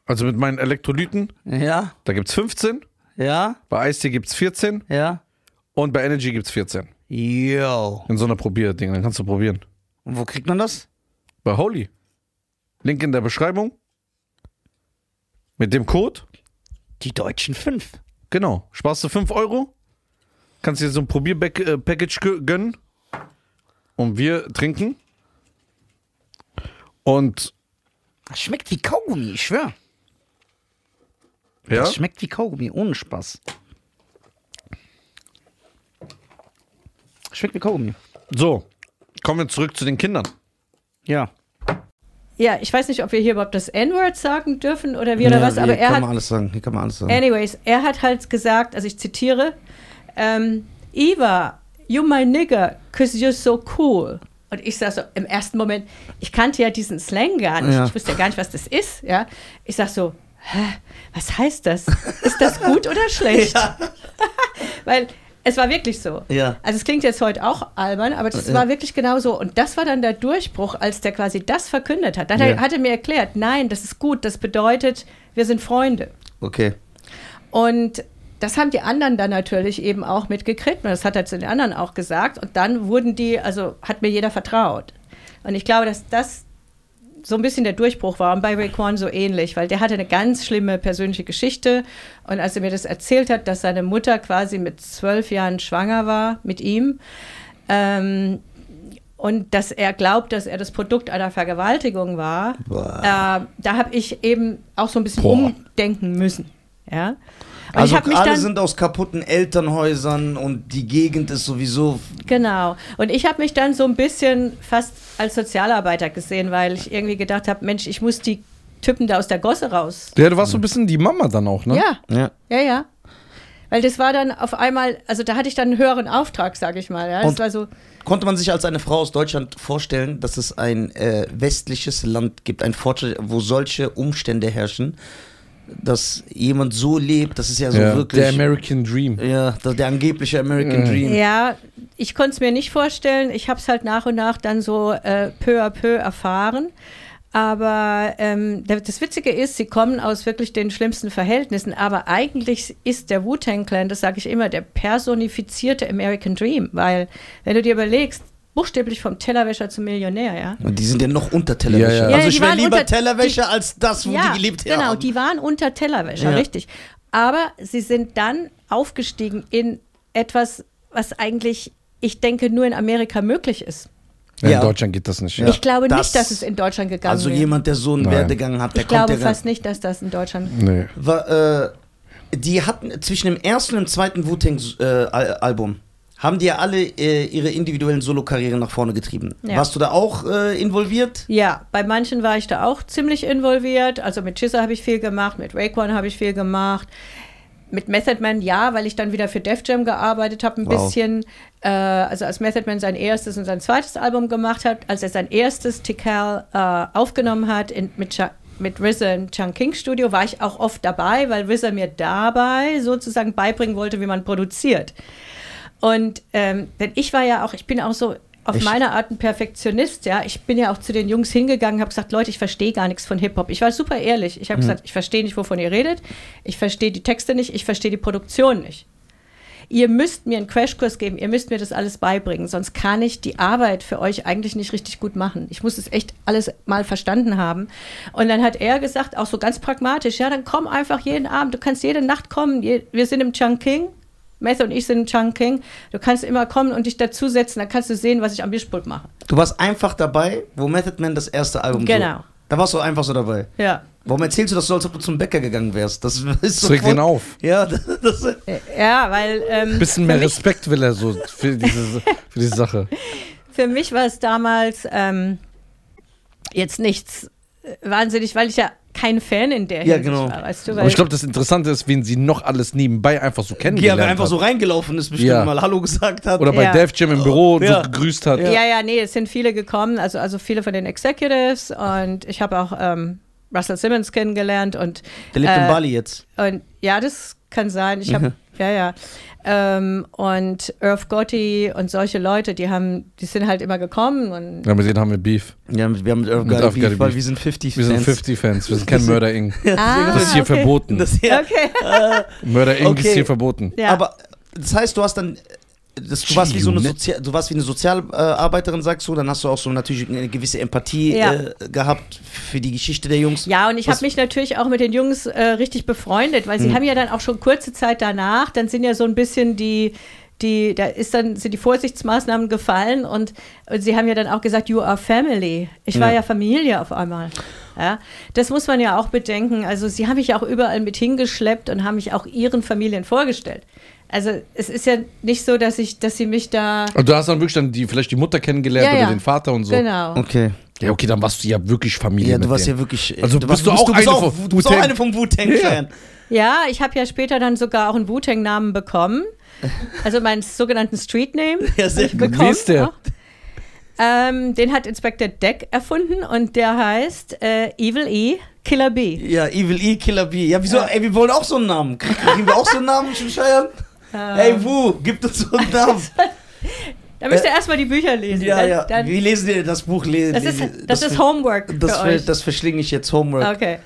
Also mit meinen Elektrolyten, Ja? da gibt's 15. Ja? Bei Eistee gibt's 14. Ja? Und bei Energy gibt's 14. Yo. In so einer Probierding. Dann kannst du probieren. Und wo kriegt man das? Bei Holy. Link in der Beschreibung. Mit dem Code. Die deutschen fünf. Genau. Sparst du 5 Euro. Kannst dir so ein Probierpackage gönnen. Und wir trinken. Und Das schmeckt wie Kaugummi, ich schwör. ja, Das schmeckt wie Kaugummi, ohne Spaß. Schmeckt wie Kaugummi. so. Kommen wir zurück zu den Kindern. Ja. Ja, ich weiß nicht, ob wir hier überhaupt das N-Word sagen dürfen oder wie oder was, aber er kann hat, man alles sagen. Hier kann man alles sagen. anyways, er hat halt gesagt, also ich zitiere, ähm, Eva, you my nigger, cause you're so cool. Und ich sag so, im ersten Moment, ich kannte ja diesen Slang gar nicht, Ja. ich wusste ja gar nicht, was das ist, ja. Ich sag so, hä, was heißt das? Ist das gut oder schlecht? [LAUGHS] [LAUGHS] Weil es war wirklich so. Ja. Also es klingt jetzt heute auch albern, aber das Ja. war wirklich genau so. Und das war dann der Durchbruch, als der quasi das verkündet hat. Dann Ja. hat er mir erklärt, nein, das ist gut, das bedeutet, wir sind Freunde. Okay. Und das haben die anderen dann natürlich eben auch mitgekriegt und das hat er zu den anderen auch gesagt. Und dann wurden die, also hat mir jeder vertraut. Und ich glaube, dass das so ein bisschen der Durchbruch war und bei Raekwon so ähnlich, weil der hatte eine ganz schlimme persönliche Geschichte. Und als er mir das erzählt hat, dass seine Mutter quasi mit zwölf Jahren schwanger war mit ihm, ähm, und dass er glaubt, dass er das Produkt einer Vergewaltigung war, äh, da habe ich eben auch so ein bisschen Boah. umdenken müssen. Ja? Also alle dann sind aus kaputten Elternhäusern und die Gegend ist sowieso. Genau. Und ich habe mich dann so ein bisschen fast als Sozialarbeiter gesehen, weil ich irgendwie gedacht habe, Mensch, ich muss die Typen da aus der Gosse raus. Ja, du warst so ein bisschen die Mama dann auch, ne? Ja, Ja. ja, ja. Weil das war dann auf einmal, also da hatte ich dann einen höheren Auftrag, sage ich mal. Ja. Das Und- war so, Konnte man sich als eine Frau aus Deutschland vorstellen, dass es ein äh, westliches Land gibt, ein Fortschritt, wo solche Umstände herrschen, dass jemand so lebt, das ist ja so Ja, wirklich. der American Dream. ja, der, der angebliche American Ja. Dream. ja, ich konnte es mir nicht vorstellen. Ich habe es halt nach und nach dann so äh, peu à peu erfahren. Aber ähm, das Witzige ist, sie kommen aus wirklich den schlimmsten Verhältnissen. Aber eigentlich ist der Wu-Tang Clan, das sage ich immer, der personifizierte American Dream. Weil, wenn du dir überlegst, buchstäblich vom Tellerwäscher zum Millionär, ja. Und die sind ja noch unter Tellerwäscher. Ja, ja. Ja, Also die ich wäre waren lieber unter- Tellerwäscher als das, wo ja, die gelebt genau, haben. die waren unter Tellerwäscher, Ja. richtig. Aber sie sind dann aufgestiegen in etwas, was eigentlich, ich denke, nur in Amerika möglich ist. Ja. In Deutschland geht das nicht. Ja. Ich glaube das- nicht, dass es in Deutschland gegangen also wäre. jemand, der so einen Nein. Werdegang hat, der Ich kommt glaube ja gar fast nicht, dass das in Deutschland. Nee. War, äh, die hatten zwischen dem ersten und dem zweiten Wu-Tang-Album haben die ja alle äh, ihre individuellen Solokarrieren nach vorne getrieben. Ja. Warst du da auch äh, involviert? Ja, bei manchen war ich da auch ziemlich involviert. Also mit Chissa habe ich viel gemacht, mit Raekwon habe ich viel gemacht. Mit Method Man ja, weil ich dann wieder für Def Jam gearbeitet habe, ein Wow. bisschen. Äh, also als Method Man sein erstes und sein zweites Album gemacht hat, als er sein erstes Tikal äh, aufgenommen hat in, mit, Cha- mit RZA im Chang King Studio, war ich auch oft dabei, weil RZA mir dabei sozusagen beibringen wollte, wie man produziert. Und ähm, denn ich war ja auch, ich bin auch so auf Echt? meine Art ein Perfektionist, ja. Ich bin ja auch zu den Jungs hingegangen, habe gesagt, Leute, ich verstehe gar nichts von Hip-Hop. Ich war super ehrlich. Ich habe gesagt, ich verstehe nicht, wovon ihr redet. Ich verstehe die Texte nicht, ich verstehe die Produktion nicht. ihr müsst mir einen Crashkurs geben, ihr müsst mir das alles beibringen, sonst kann ich die Arbeit für euch eigentlich nicht richtig gut machen. Ich muss es echt alles mal verstanden haben. Und dann hat er gesagt, auch so ganz pragmatisch, ja, dann komm einfach jeden Abend, du kannst jede Nacht kommen, wir sind im Chungking, Meth und ich sind im Chungking. Du kannst immer kommen und dich dazusetzen, dann kannst du sehen, was ich am Mischpult mache. Du warst einfach dabei, wo Method Man das erste Album Genau. So, da warst du einfach so dabei. Ja. Warum erzählst du das so, als ob du zum Bäcker gegangen wärst? Das [LAUGHS] ist Das regt ihn auf. Ja, [LAUGHS] das, das, Ja, weil. Ähm, Bisschen mehr Respekt will er so für diese, [LAUGHS] für diese Sache. für mich war es damals ähm, jetzt nichts wahnsinnig, weil ich ja kein Fan in der Ja, Hinsicht genau. war, weißt du? Aber ich glaube, das Interessante ist, wen sie noch alles nebenbei einfach so ja, kennengelernt wer einfach hat. so reingelaufen ist, bestimmt Ja. mal Hallo gesagt hat. Oder bei Ja. Def Jam im Büro Ja. so gegrüßt hat. ja. ja, nee, es sind viele gekommen, also, also viele von den Executives und ich habe auch ähm, Russell Simmons kennengelernt und, Der lebt in Äh, Bali jetzt. und ja, das kann sein. Ich habe, Mhm. Ja, ja. Ähm, und Irv Gotti und solche Leute, die haben, die sind halt immer gekommen und Ja, mit denen haben wir Beef. Ja, wir haben mit Irv Gotti Gotti Beef, weil Beef. wir sind 50 Wir sind Fans. 50-Fans, wir sind kein Murder Inc. [LAUGHS] Ah, Das ist hier okay. verboten. Das hier. Okay. Murder Inc. Okay. ist hier verboten. Ja. Aber das heißt, du hast dann. Das, du, warst wie so eine G-Unit. Sozial, du warst wie eine Sozialarbeiterin, sagst du, dann hast du auch so natürlich eine gewisse Empathie Ja. äh, gehabt für die Geschichte der Jungs. Ja, und ich habe mich natürlich auch mit den Jungs äh, richtig befreundet, weil sie haben ja dann auch schon kurze Zeit danach, dann sind ja so ein bisschen die, die, da ist dann, sind die Vorsichtsmaßnahmen gefallen und, und sie haben ja dann auch gesagt, you are family. Ich war Ja. ja Familie auf einmal. Ja, das muss man ja auch bedenken. Also sie haben mich ja auch überall mit hingeschleppt und haben mich auch ihren Familien vorgestellt. Also es ist ja nicht so, dass ich, dass sie mich da Und du hast dann wirklich dann die, vielleicht die Mutter kennengelernt Ja, oder ja. den Vater und so. genau. Okay. Ja, okay, dann warst du ja wirklich Familie. Ja, du mit warst denen. ja wirklich. Also du bist du auch du bist eine auch, von du bist auch eine vom Wu-Tang-Fan. Ja, ich habe ja später dann sogar auch einen Wu-Tang-Namen bekommen. Also meinen sogenannten Street-Name. Ja, sehr gut. bekommen Wie ist der? auch. Ähm, den hat Inspector Deck erfunden und der heißt äh, Evil E, Killer B. Ja, Evil E, Killer B. Ja, wieso? Ja. Ey, wir wollen auch so einen Namen. Kriegen wir auch so einen Namen, schon scheuern? Ey, Wu, gib uns so einen [LAUGHS] Namen. Da müsst ihr erstmal die Bücher lesen. Ja, dann, ja. Dann, Wie lesen dir das Buch? Le das ist, le- das ist Homework das, für das verschlinge ich jetzt Homework. Okay.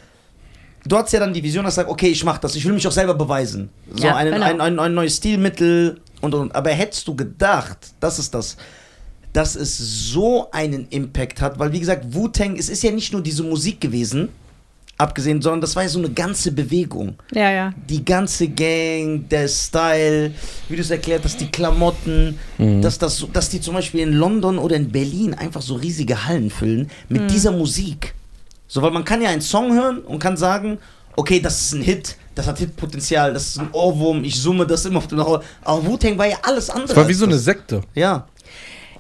Du hast ja dann die Vision, dass du sagst, okay, ich mach das, ich will mich auch selber beweisen. So Ja, einen, genau. ein, ein, ein neues Stilmittel und, und. Aber hättest du gedacht, das ist das, dass es so einen Impact hat, weil wie gesagt, Wu-Tang, es ist ja nicht nur diese Musik gewesen, abgesehen, sondern das war ja so eine ganze Bewegung. Ja, ja. Die ganze Gang, der Style, wie du es erklärt hast, die Klamotten, dass, das, dass die zum Beispiel in London oder in Berlin einfach so riesige Hallen füllen mit dieser Musik. So, weil man kann ja einen Song hören und kann sagen, okay, das ist ein Hit, das hat Hitpotenzial, das ist ein Ohrwurm, ich summe das immer auf dem Ohr. Aber Wu-Tang war ja alles andere. Das war wie so eine. Sekte. Ja.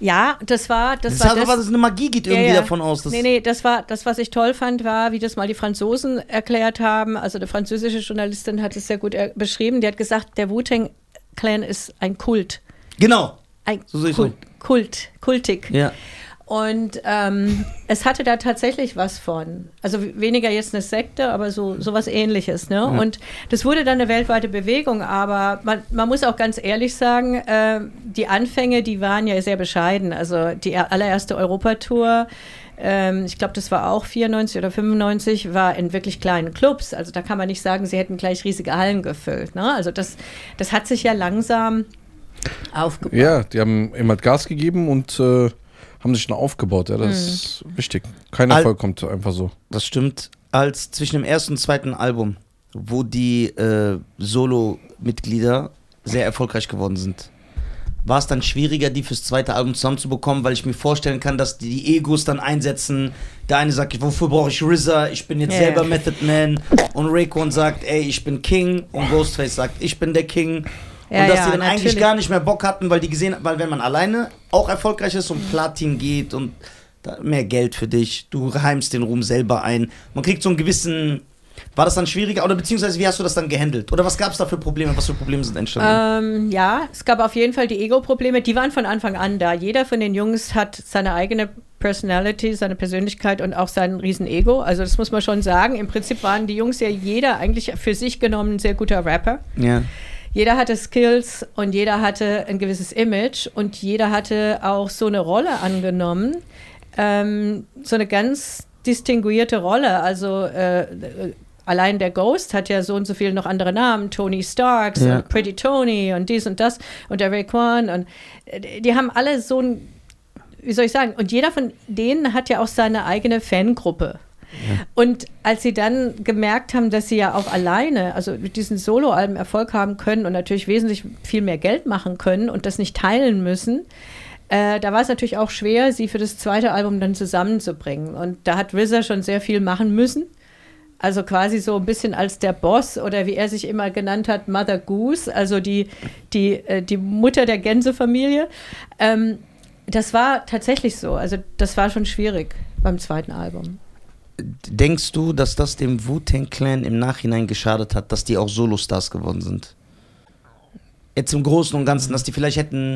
Ja, das war, das, Das, war das, aber das eine Magie geht irgendwie Ja, ja. davon aus. Dass nee, nee, das war das, was ich toll fand, war, wie das mal die Franzosen erklärt haben. Also eine französische Journalistin hat es sehr gut er beschrieben. Die hat gesagt, der Wu-Tang-Clan ist ein Kult. Genau. Ein So Kult, Kult, kultig. Ja. Und ähm, es hatte da tatsächlich was von. Also weniger jetzt eine Sekte, aber so sowas ähnliches. Ne? Und das wurde dann eine weltweite Bewegung, aber man, man muss auch ganz ehrlich sagen, äh, die Anfänge, die waren ja sehr bescheiden. Also die er- allererste Europatour, ähm, ich glaube, das war auch 94 oder 95, war in wirklich kleinen Clubs. Also da kann man nicht sagen, sie hätten gleich riesige Hallen gefüllt. Ne? Also das, das hat sich ja langsam aufgebaut. Ja, die haben immer Gas gegeben und äh, haben sich dann aufgebaut. Ja, das Mhm. ist wichtig. Kein Al- Erfolg kommt einfach so. Das stimmt. Als zwischen dem ersten und zweiten Album, wo die äh, Solo-Mitglieder sehr erfolgreich geworden sind, war es dann schwieriger, die fürs zweite Album zusammenzubekommen, weil ich mir vorstellen kann, dass die, die Egos dann einsetzen. Der eine sagt, wofür brauche ich RZA? Ich bin jetzt Ja, selber. Method Man. Und Raekwon sagt, ey, ich bin King. Und Ghostface sagt, ich bin der King. Ja, und dass ja, die dann eigentlich gar nicht mehr Bock hatten, weil die gesehen, weil wenn man alleine auch erfolgreich ist und Platin geht und mehr Geld für dich, du heimst den Ruhm selber ein. Man kriegt so einen gewissen. War das dann schwieriger oder beziehungsweise wie hast du das dann gehandelt? Oder was gab es da für Probleme? Was für Probleme sind entstanden? Ähm, ja, es gab auf jeden Fall die Ego-Probleme. Die waren von Anfang an da. Jeder von den Jungs hat seine eigene Personality, seine Persönlichkeit und auch sein Riesen-Ego. Also das muss man schon sagen. Im Prinzip waren die Jungs ja jeder eigentlich für sich genommen ein sehr guter Rapper. ja. Jeder hatte Skills und jeder hatte ein gewisses Image und jeder hatte auch so eine Rolle angenommen. Ähm, so eine ganz distinguierte Rolle. Also äh, allein der Ghost hat ja so und so viele noch andere Namen, Tony Starks Ja. und Pretty Tony und dies und das und der Raekwon und äh, die haben alle so ein, wie soll ich sagen, und jeder von denen hat ja auch seine eigene Fangruppe. Und als sie dann gemerkt haben, dass sie ja auch alleine, also mit diesen Soloalben Erfolg haben können und natürlich wesentlich viel mehr Geld machen können und das nicht teilen müssen, äh, da war es natürlich auch schwer, sie für das zweite Album dann zusammenzubringen. Und da hat RZA schon sehr viel machen müssen. Also quasi so ein bisschen als der Boss oder wie er sich immer genannt hat, Mother Goose, also die, die, äh, die Mutter der Gänsefamilie. Ähm, das war tatsächlich so. Also das war schon schwierig beim zweiten Album. Denkst du, dass das dem Wu-Tang Clan im Nachhinein geschadet hat, dass die auch Solostars geworden sind? Jetzt im Großen und Ganzen, dass die vielleicht hätten.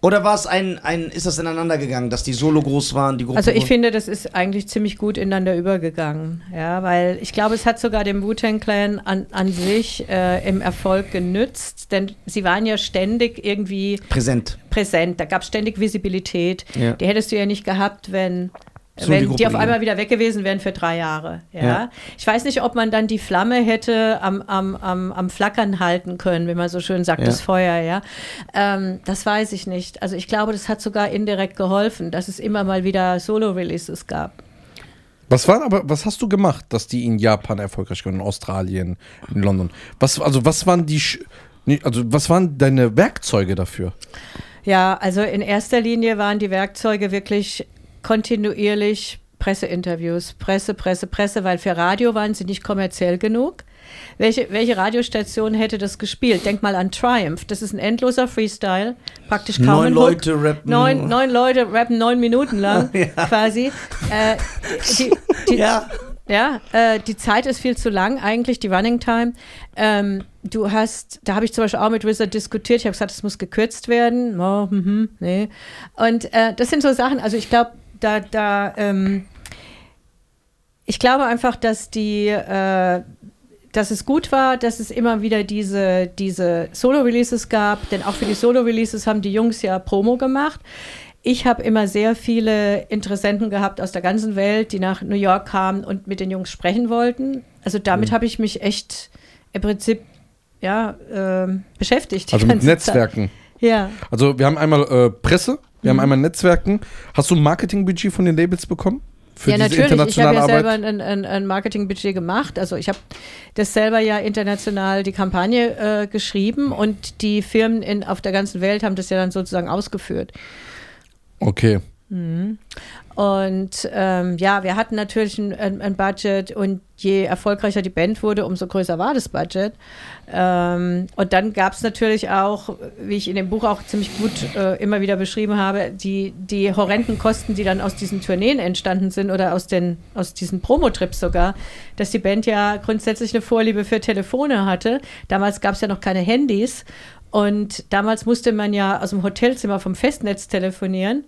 Oder war es ein, ein, ist das ineinander gegangen, dass die Solo groß waren, die Gruppe? Also ich finde, das ist eigentlich ziemlich gut ineinander übergegangen. Ja, weil ich glaube, es hat sogar dem Wu-Tang Clan an, an sich äh, im Erfolg genützt, denn sie waren ja ständig irgendwie präsent. präsent. Da gab es ständig Visibilität. Ja. Die hättest du ja nicht gehabt, wenn, So die wenn Gruppe die auf einmal wieder weg gewesen wären für drei Jahre. Ja? Ja. Ich weiß nicht, ob man dann die Flamme hätte am, am, am, am Flackern halten können, wie man so schön sagt, Ja. das Feuer. Ja? Ähm, das weiß ich nicht. Also ich glaube, das hat sogar indirekt geholfen, dass es immer mal wieder Solo-Releases gab. Was war aber, was hast du gemacht, dass die in Japan erfolgreich waren, in Australien, in London? Was, also was waren die, also was waren deine Werkzeuge dafür? Ja, also in erster Linie waren die Werkzeuge wirklich kontinuierlich Presseinterviews, Presse, Presse, Presse, weil für Radio waren sie nicht kommerziell genug. Welche, welche Radiostation hätte das gespielt? Denk mal an Triumph. Das ist ein endloser Freestyle, praktisch kaum Neun ein Hook. Leute rappen. Neun, neun Leute rappen neun Minuten lang, [LAUGHS] quasi. Äh, die, die, Ja. ja, äh, die Zeit ist viel zu lang, eigentlich, die Running Time. Ähm, du hast, da habe ich zum Beispiel auch mit Wizard diskutiert, ich habe gesagt, es muss gekürzt werden. Oh, mhm, nee. Und äh, das sind so Sachen, also ich glaube, da, da, ähm, ich glaube einfach, dass die, äh, dass es gut war, dass es immer wieder diese, diese Solo-Releases gab, denn auch für die Solo-Releases haben die Jungs ja Promo gemacht. Ich habe immer sehr viele Interessenten gehabt aus der ganzen Welt, die nach New York kamen und mit den Jungs sprechen wollten. Also damit habe ich mich echt im Prinzip ja, ähm, beschäftigt. Also mit Netzwerken. Zeit. Ja. Also wir haben einmal äh, Presse, wir Mhm. haben einmal Netzwerken. Hast du ein Marketingbudget von den Labels bekommen? Für ja, natürlich. Ich habe ja selber Arbeit? ein, ein, ein Marketingbudget gemacht. Also ich habe das selber ja international die Kampagne äh, geschrieben und die Firmen in, auf der ganzen Welt haben das ja dann sozusagen ausgeführt. Okay. Und ähm, ja, wir hatten natürlich ein, ein, Budget und je erfolgreicher die Band wurde, umso größer war das Budget. Ähm, und dann gab es natürlich auch, wie ich in dem Buch auch ziemlich gut äh, immer wieder beschrieben habe, die, die horrenden Kosten, die dann aus diesen Tourneen entstanden sind oder aus, den, aus diesen Promotrips sogar, dass die Band ja grundsätzlich eine Vorliebe für Telefone hatte. Damals gab es ja noch keine Handys. Und damals musste man ja aus dem Hotelzimmer vom Festnetz telefonieren.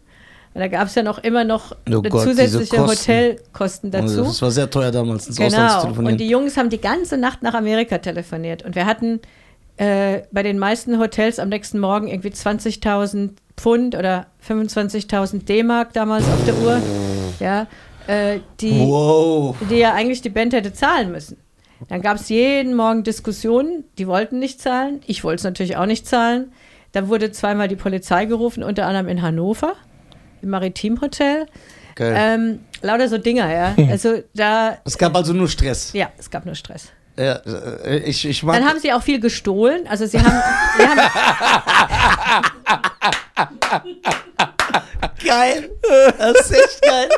Und da gab es ja noch immer noch Oh Gott, zusätzliche Kosten. Hotelkosten dazu. Also das war sehr teuer damals, ins Ausland zu Genau. telefonieren. Und die Jungs haben die ganze Nacht nach Amerika telefoniert. Und wir hatten äh, bei den meisten Hotels am nächsten Morgen irgendwie 20.000 Pfund oder 25.000 D-Mark damals auf der Uhr. Ja, äh, die, wow. die ja eigentlich die Band hätte zahlen müssen. Dann gab es jeden Morgen Diskussionen, die wollten nicht zahlen. Ich wollte es natürlich auch nicht zahlen. Dann wurde zweimal die Polizei gerufen, unter anderem in Hannover, im Maritimhotel. Geil. Ähm, lauter so Dinger, ja. Also da, es gab also nur Stress. ja, es gab nur Stress. Ja, äh, ich, ich mag. Dann haben sie auch viel gestohlen. Also sie haben, sie haben [LAUGHS] geil. Das ist echt geil.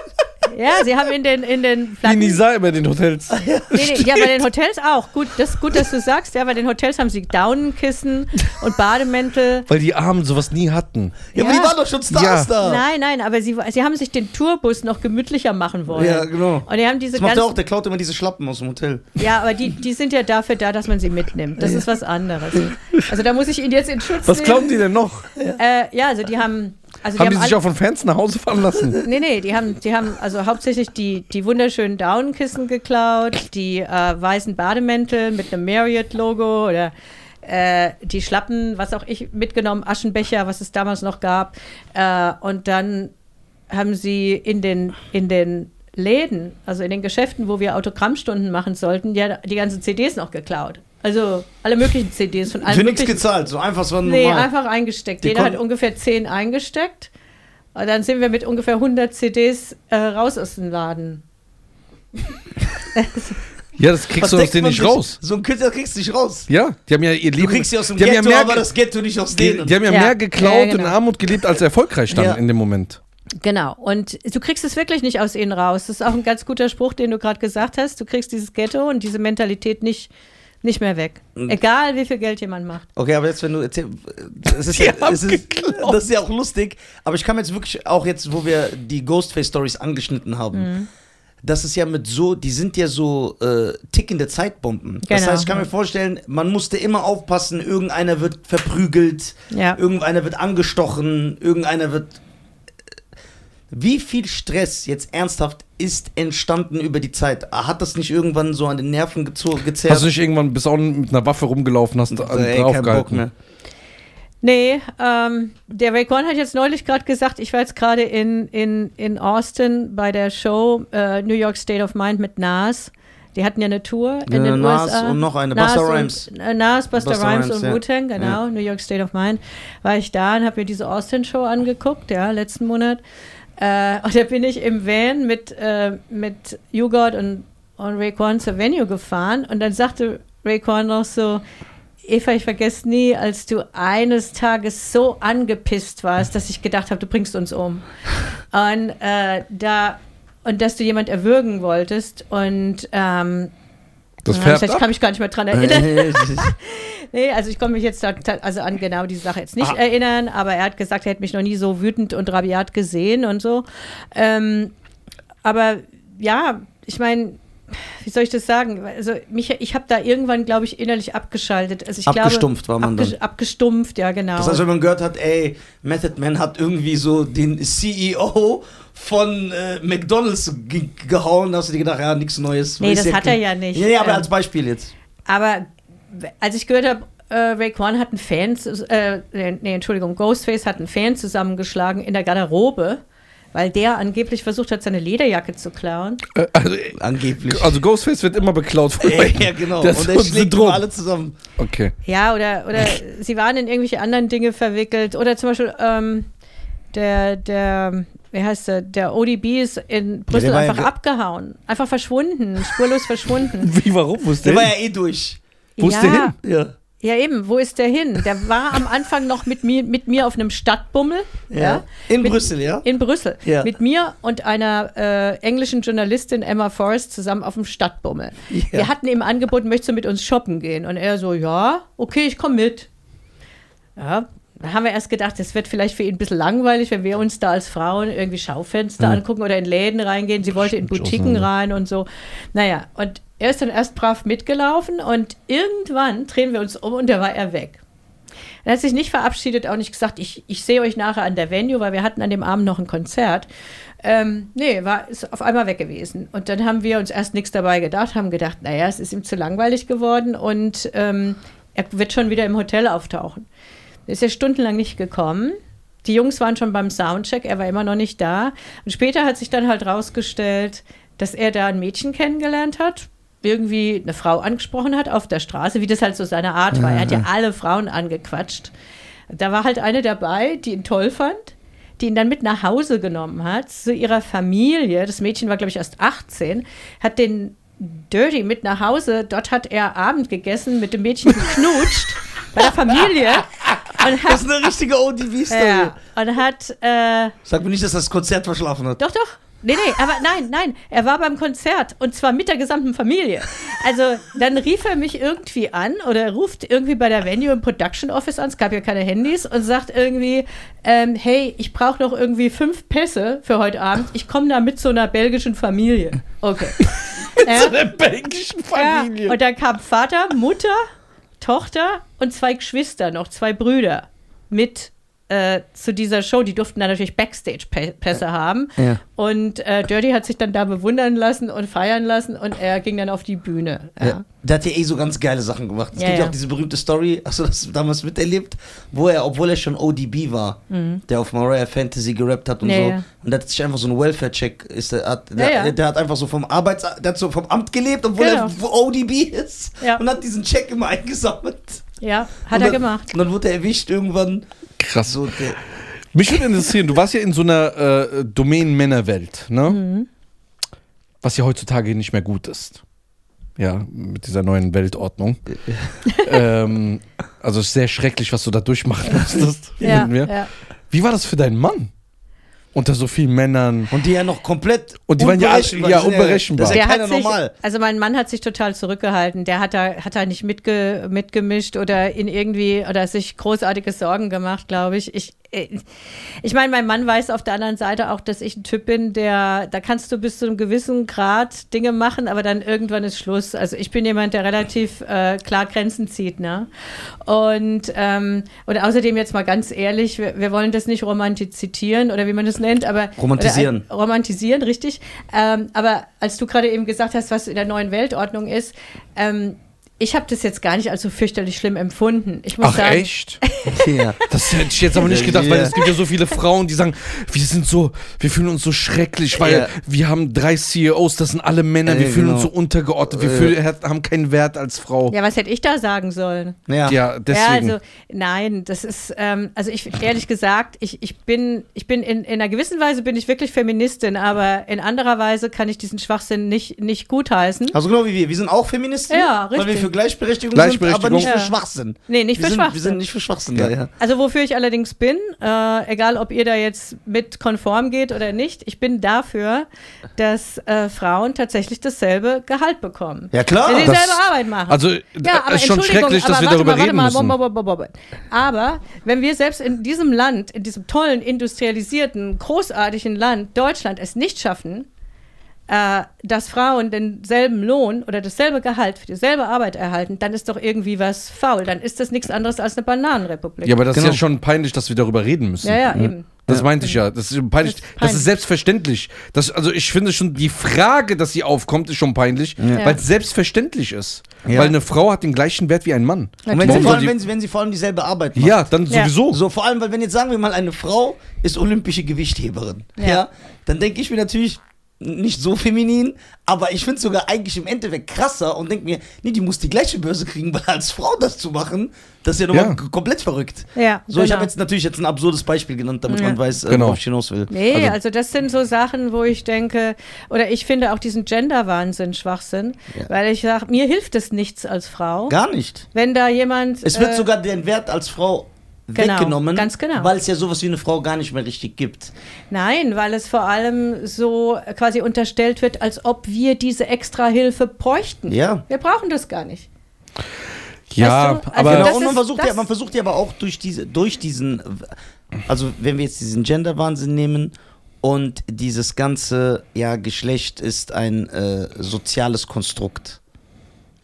Ja, sie haben in den, in den Platten, Nisa bei den Hotels. [LAUGHS] nee, nee, ja, bei den Hotels auch. Gut, das ist gut, dass du sagst. Ja, bei den Hotels haben sie Daunenkissen und Bademäntel. Weil die Armen sowas nie hatten. Ja, aber Ja. die waren doch schon Stars Ja. da. Nein, nein, aber sie, sie haben sich den Tourbus noch gemütlicher machen wollen. Ja, genau. Und die haben diese Das macht er auch, der klaut immer diese Schlappen aus dem Hotel. ja, aber die, die sind ja dafür da, dass man sie mitnimmt. Das ist was anderes. Also da muss ich ihn jetzt in Schutz Was nehmen. glauben die denn noch? Äh, ja, also die haben, also haben die haben sich auch von Fans nach Hause fahren lassen? [LAUGHS] Nee, nee, die haben, die haben also hauptsächlich die, die wunderschönen Daunenkissen geklaut, die äh, weißen Bademäntel mit einem Marriott-Logo oder äh, die Schlappen, was auch ich mitgenommen, Aschenbecher, was es damals noch gab. Äh, und dann haben sie in den, in den Läden, also in den Geschäften, wo wir Autogrammstunden machen sollten, ja die ganzen CDs noch geklaut. Also alle möglichen CDs von allen Für nichts gezahlt, so einfach so Nee, normal. einfach eingesteckt. Die Jeder hat ungefähr 10 eingesteckt. Und dann sind wir mit ungefähr 100 CDs äh, raus aus dem Laden. Ja, das kriegst Was du aus denen nicht sich? raus. So ein Künstler kriegst du nicht raus. Ja, die haben ja ihr Du Leben. kriegst sie aus dem die haben Ghetto, ja mehr, aber das Ghetto nicht aus die, denen. die haben ja, Ja. mehr geklaut Ja, und in genau. Armut gelebt, als erfolgreich dann Ja. in dem Moment. Genau. Und du kriegst es wirklich nicht aus ihnen raus. Das ist auch ein ganz guter Spruch, den du gerade gesagt hast. Du kriegst dieses Ghetto und diese Mentalität nicht, nicht mehr weg. Egal, wie viel Geld jemand macht. Okay, aber jetzt, wenn du erzählst, es ist, Die ja, haben es ist, das ist ja auch lustig, aber ich kann mir jetzt wirklich auch jetzt, wo wir die Ghostface-Stories angeschnitten haben, Mhm. das ist ja mit so, die sind ja so äh, tickende Zeitbomben. Das Genau. heißt, ich kann mir vorstellen, man musste immer aufpassen, irgendeiner wird verprügelt, Ja. irgendeiner wird angestochen, irgendeiner wird. Wie viel Stress jetzt ernsthaft ist entstanden über die Zeit? Hat das nicht irgendwann so an den Nerven gezerrt? Hast du nicht irgendwann bis auch mit einer Waffe rumgelaufen, hast Bock draufgehalten? Nee, ähm, der Raycon hat jetzt neulich gerade gesagt, ich war jetzt gerade in, in, in Austin bei der Show äh, New York State of Mind mit Nas. Die hatten ja eine Tour in Ja, den Nas USA. und noch eine, Nas Busta und- Rhymes. äh, Nas, Busta, Busta Rhymes, Rhymes, und ja. Wu-Tang, genau. New York State of Mind. War ich da und habe mir diese Austin-Show angeguckt, ja, letzten Monat. Äh, und da bin ich im Van mit, äh, mit YouGod und, und Raycon zur Venue gefahren und dann sagte Raycon noch so, Eva, ich vergesse nie, als du eines Tages so angepisst warst, dass ich gedacht habe, du bringst uns um. Und äh, da und dass du jemand erwürgen wolltest und ähm, Das färbt ich ab. kann mich gar nicht mehr dran erinnern. [LAUGHS] Nee, also ich konnte mich jetzt da, also an genau diese Sache jetzt nicht Ah. erinnern, aber er hat gesagt, er hätte mich noch nie so wütend und rabiat gesehen und so. Ähm, aber ja, ich meine, wie soll ich das sagen? Also mich, ich habe da irgendwann, glaube ich, innerlich abgeschaltet. Also ich Abgestumpft glaube, war man dann. Abgestumpft, ja genau. Das heißt, wenn man gehört hat, ey, Method Man hat irgendwie so den CEO von äh, McDonalds ge gehauen, hast du dir gedacht, ja, nichts Neues. Nee, das hat er ja nicht. Ja, aber Ähm, als Beispiel jetzt. Aber als ich gehört habe, äh, Raekwon hat einen Fan, äh, nee, Entschuldigung, Ghostface hat einen Fan zusammengeschlagen in der Garderobe, weil der angeblich versucht hat, seine Lederjacke zu klauen. Äh, Also, Angeblich. also Ghostface wird immer beklaut von [LAUGHS] ja, ja, genau. Das und er schlägt immer alle zusammen. Okay. Ja, oder, oder [LAUGHS] sie waren in irgendwelche anderen Dinge verwickelt. Oder zum Beispiel ähm, der, der, wie heißt der, der ODB ist in Brüssel ja einfach ge- abgehauen. Einfach verschwunden, spurlos verschwunden. [LAUGHS] Wie, warum? Wo ist Der der? war hin? ja eh durch. Wo ist ja, hin? Ja. Ja, eben, wo ist der hin? Der war am Anfang noch mit mir, mit mir auf einem Stadtbummel. Ja. In Mit- Brüssel, ja? In Brüssel. Ja. Mit mir und einer äh, englischen Journalistin Emma Forrest zusammen auf dem Stadtbummel. Ja. Wir hatten ihm angeboten, möchtest du mit uns shoppen gehen? Und er so, ja, okay, ich komme mit. Ja, da haben wir erst gedacht, es wird vielleicht für ihn ein bisschen langweilig, wenn wir uns da als Frauen irgendwie Schaufenster angucken oder in Läden reingehen. Sie wollte in Boutiquen rein und so. Naja, und er ist dann erst brav mitgelaufen und irgendwann drehen wir uns um und da war er weg. Er hat sich nicht verabschiedet, auch nicht gesagt, ich, ich sehe euch nachher an der Venue, weil wir hatten an dem Abend noch ein Konzert. Ähm, nee, war ist auf einmal weg gewesen. Und dann haben wir uns erst nichts dabei gedacht, haben gedacht, naja, es ist ihm zu langweilig geworden und ähm, er wird schon wieder im Hotel auftauchen. Er ist ja stundenlang nicht gekommen. Die Jungs waren schon beim Soundcheck, er war immer noch nicht da. Und später hat sich dann halt rausgestellt, dass er da ein Mädchen kennengelernt hat, irgendwie eine Frau angesprochen hat auf der Straße, wie das halt so seine Art war. Er hat ja alle Frauen angequatscht. Da war halt eine dabei, die ihn toll fand, die ihn dann mit nach Hause genommen hat, zu ihrer Familie. Das Mädchen war, glaube ich, erst 18, hat den Dirty mit nach Hause. Dort hat er Abend gegessen, mit dem Mädchen geknutscht [LAUGHS] bei der Familie. Und Das hat, ist eine richtige ODB-Story. ja, und hat äh, Sag mir nicht, dass das Konzert verschlafen hat. doch, doch. Nee, nee, aber nein, nein. Er war beim Konzert und zwar mit der gesamten Familie. Also dann rief er mich irgendwie an oder ruft irgendwie bei der Venue im Production Office an, es gab ja keine Handys, und sagt irgendwie, ähm, hey, ich brauche noch irgendwie fünf Pässe für heute Abend. Ich komme da mit so einer belgischen Familie. Okay. [LAUGHS] Zu der belgischen Familie. Ja, und dann kam Vater, Mutter, Tochter und zwei Geschwister noch, zwei Brüder mit äh, zu dieser Show, die durften dann natürlich Backstage-Pässe haben. Ja. Und äh, Dirty hat sich dann da bewundern lassen und feiern lassen und er ging dann auf die Bühne. Ja. Ja. Der hat ja eh so ganz geile Sachen gemacht. Es Ja, gibt ja auch diese berühmte Story, hast du das damals miterlebt, wo er, obwohl er schon ODB war, der auf Mariah Fantasy gerappt hat und Mhm. So, und der hat sich einfach so einen Welfare-Check, ist der, hat, der, der hat einfach so vom Arbeits, der hat so vom Amt gelebt, obwohl Genau. er ODB ist und hat diesen Check immer eingesammelt. Ja, hat und er dann, gemacht. Und dann wurde er erwischt irgendwann. Krass. So, Mich würde interessieren, du warst ja in so einer äh, Domain-Männerwelt, ne? Mhm. Was ja heutzutage nicht mehr gut ist. Ja, mit dieser neuen Weltordnung. [LAUGHS] ähm, also es ist sehr schrecklich, was du da durchmachen musstest. Ja, ja. Wie war das für deinen Mann? Unter so vielen Männern. und die ja noch komplett Und die waren ja ja, unberechenbar. Das ist ja keiner sich, normal. also mein Mann hat sich total zurückgehalten. Der hat da, hat da nicht mitge, mitgemischt oder in irgendwie oder sich großartige Sorgen gemacht, glaube ich. Ich, ich meine, mein Mann weiß auf der anderen Seite auch, dass ich ein Typ bin, der, da kannst du bis zu einem gewissen Grad Dinge machen, aber dann irgendwann ist Schluss. Also ich bin jemand, der relativ äh, klar Grenzen zieht, ne? Und, ähm, und außerdem jetzt mal ganz ehrlich, wir, wir wollen das nicht romantisieren oder wie man das nennt, aber Romantisieren. Oder, äh, romantisieren, richtig. Ähm, aber als du gerade eben gesagt hast, was in der neuen Weltordnung ist, ähm, ich habe das jetzt gar nicht als so fürchterlich schlimm empfunden. Ich muss Ach sagen, echt? [LAUGHS] Ja. Das hätte ich jetzt aber nicht gedacht, weil es gibt ja so viele Frauen, die sagen, wir sind so, wir fühlen uns so schrecklich, weil Ja. wir haben drei CEOs, das sind alle Männer, wir Ja, fühlen genau. uns so untergeordnet, wir fühlen, haben keinen Wert als Frau. Ja, was hätte ich da sagen sollen? Ja. Ja, deswegen. Ja, also nein, das ist, ähm, also ich ehrlich gesagt, ich, ich bin, ich bin in, in einer gewissen Weise bin ich wirklich Feministin, aber in anderer Weise kann ich diesen Schwachsinn nicht, nicht gutheißen. Also genau wie wir. Wir sind auch Feministen, Ja, weil wir richtig. für Gleichberechtigung, Gleichberechtigung. sind, aber nicht Ja. für Schwachsinn. Nee, nicht wir für sind, Wir Schwachsinn. sind nicht für Schwachsinn da, ja. Also wofür ich allerdings bin, äh, egal ob ihr da jetzt mit konform geht oder nicht, ich bin dafür, dass äh, Frauen tatsächlich dasselbe Gehalt bekommen. Ja, klar. Wenn sie dieselbe Arbeit machen. Also ja, aber es ist schon Entschuldigung, schrecklich, dass aber wir warte darüber mal, warte reden mal, müssen. bo- bo- bo- bo- bo- Aber wenn wir selbst in diesem Land, in diesem tollen, industrialisierten, großartigen Land Deutschland es nicht schaffen, äh, dass Frauen denselben Lohn oder dasselbe Gehalt für dieselbe Arbeit erhalten, dann ist doch irgendwie was faul. Dann ist das nichts anderes als eine Bananenrepublik. Ja, aber das Genau. ist ja schon peinlich, dass wir darüber reden müssen. ja, ja, eben. Das meinte ich ja. Das ist peinlich. Das ist Das peinlich. ist selbstverständlich. Das, also ich finde schon, die Frage, dass sie aufkommt, ist schon peinlich, Ja. weil es selbstverständlich ist. Ja. Weil eine Frau hat den gleichen Wert wie ein Mann. Und wenn sie, vor allem, wenn, sie, wenn sie vor allem dieselbe Arbeit macht. Ja, dann Ja. sowieso. So, vor allem, weil wenn jetzt sagen wir mal, eine Frau ist olympische Gewichtheberin, ja, Ja. dann denke ich mir natürlich nicht so feminin, aber ich finde es sogar eigentlich im Endeffekt krasser und denke mir, nee, die muss die gleiche Börse kriegen, weil als Frau das zu machen, das ist ja nochmal Ja. komplett verrückt. Ja, So, ich genau. habe jetzt natürlich jetzt ein absurdes Beispiel genannt, damit Ja. man weiß, äh, Genau. worauf ich hinaus will. Nee, Also- also, das sind so Sachen, wo ich denke, oder ich finde auch diesen Gender-Wahnsinn Schwachsinn, Ja. weil ich sage, mir hilft es nichts als Frau. Gar nicht. Wenn da jemand. Es wird äh, sogar den Wert als Frau Genau, weggenommen, ganz genau. weil es ja sowas wie eine Frau gar nicht mehr richtig gibt. Nein, weil es vor allem so quasi unterstellt wird, als ob wir diese Extrahilfe bräuchten. Ja. Wir brauchen das gar nicht. ja, Weißt du, also aber Genau, man versucht, ja, man versucht ja aber auch durch, diese, durch diesen, also wenn wir jetzt diesen Gender-Wahnsinn nehmen und dieses ganze, ja, Geschlecht ist ein äh, soziales Konstrukt.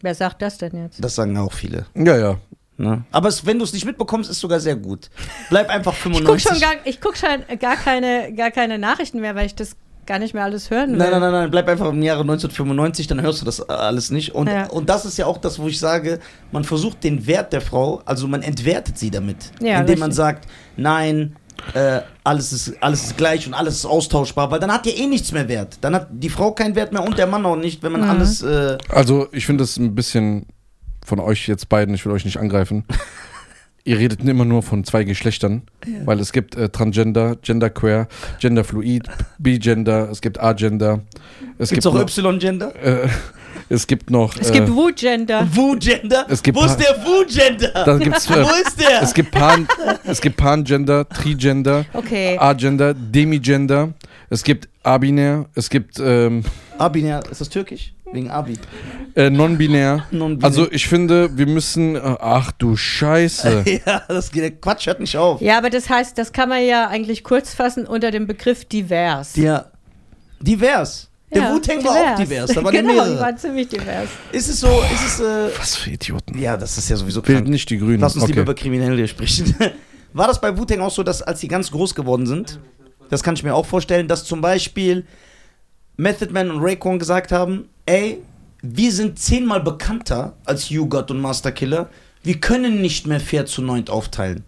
Wer sagt das denn jetzt? Das sagen auch viele. ja, ja. Ne? Aber es, wenn du es nicht mitbekommst, ist sogar sehr gut. Bleib einfach [LAUGHS] Ich gucke 95. schon gar, ich guck schon gar keine, gar keine Nachrichten mehr, weil ich das gar nicht mehr alles hören will. Nein, nein, nein, nein, bleib einfach im Jahre 1995, dann hörst du das alles nicht. Und, Ja. und das ist ja auch das, wo ich sage, man versucht den Wert der Frau, also man entwertet sie damit. Ja, indem man richtig. sagt, nein, äh, alles, ist, alles ist gleich und alles ist austauschbar, weil dann hat ja eh nichts mehr Wert. Dann hat die Frau keinen Wert mehr und der Mann auch nicht, wenn man Mhm. alles. Äh, Also ich finde das ein bisschen von euch jetzt beiden, ich will euch nicht angreifen. [LAUGHS] Ihr redet immer nur von zwei Geschlechtern, weil es gibt äh, Transgender, Genderqueer, Genderfluid, Bigender, es gibt Agender, es gibt's gibt auch noch, Y-Gender? äh, es gibt noch Es äh, gibt Wu-Gender. Wu-Gender? Es gibt Wo ist der Wu-Gender? dann gibt's äh, Wo ist der? es gibt Pan es gibt Pangender, Trigender, Okay. Agender, Demigender, es gibt Abinär, es gibt ähm, Abinär, ist das türkisch? Wegen Abi. äh, Non-binär. Non-binär. Also ich finde, wir müssen äh, ach du Scheiße. [LAUGHS] ja, das, der Quatsch hört nicht auf. Ja, aber das heißt, das kann man ja eigentlich kurz fassen unter dem Begriff divers. Ja. Divers. Der Ja, Wu-Tang war auch divers, da waren [LAUGHS] genau, die mehrere. waren ziemlich divers. Ist es so, ist es, äh, Was für Idioten. ja, das ist ja sowieso Bild krank. nicht die Grünen. Lass uns lieber okay. über Kriminelle sprechen. [LAUGHS] War das bei Wu-Tang auch so, dass als die ganz groß geworden sind, das kann ich mir auch vorstellen, dass zum Beispiel Method Man und Raekwon gesagt haben, ey, wir sind zehnmal bekannter als You God und Master Killer, wir können nicht mehr fair zu neunt aufteilen.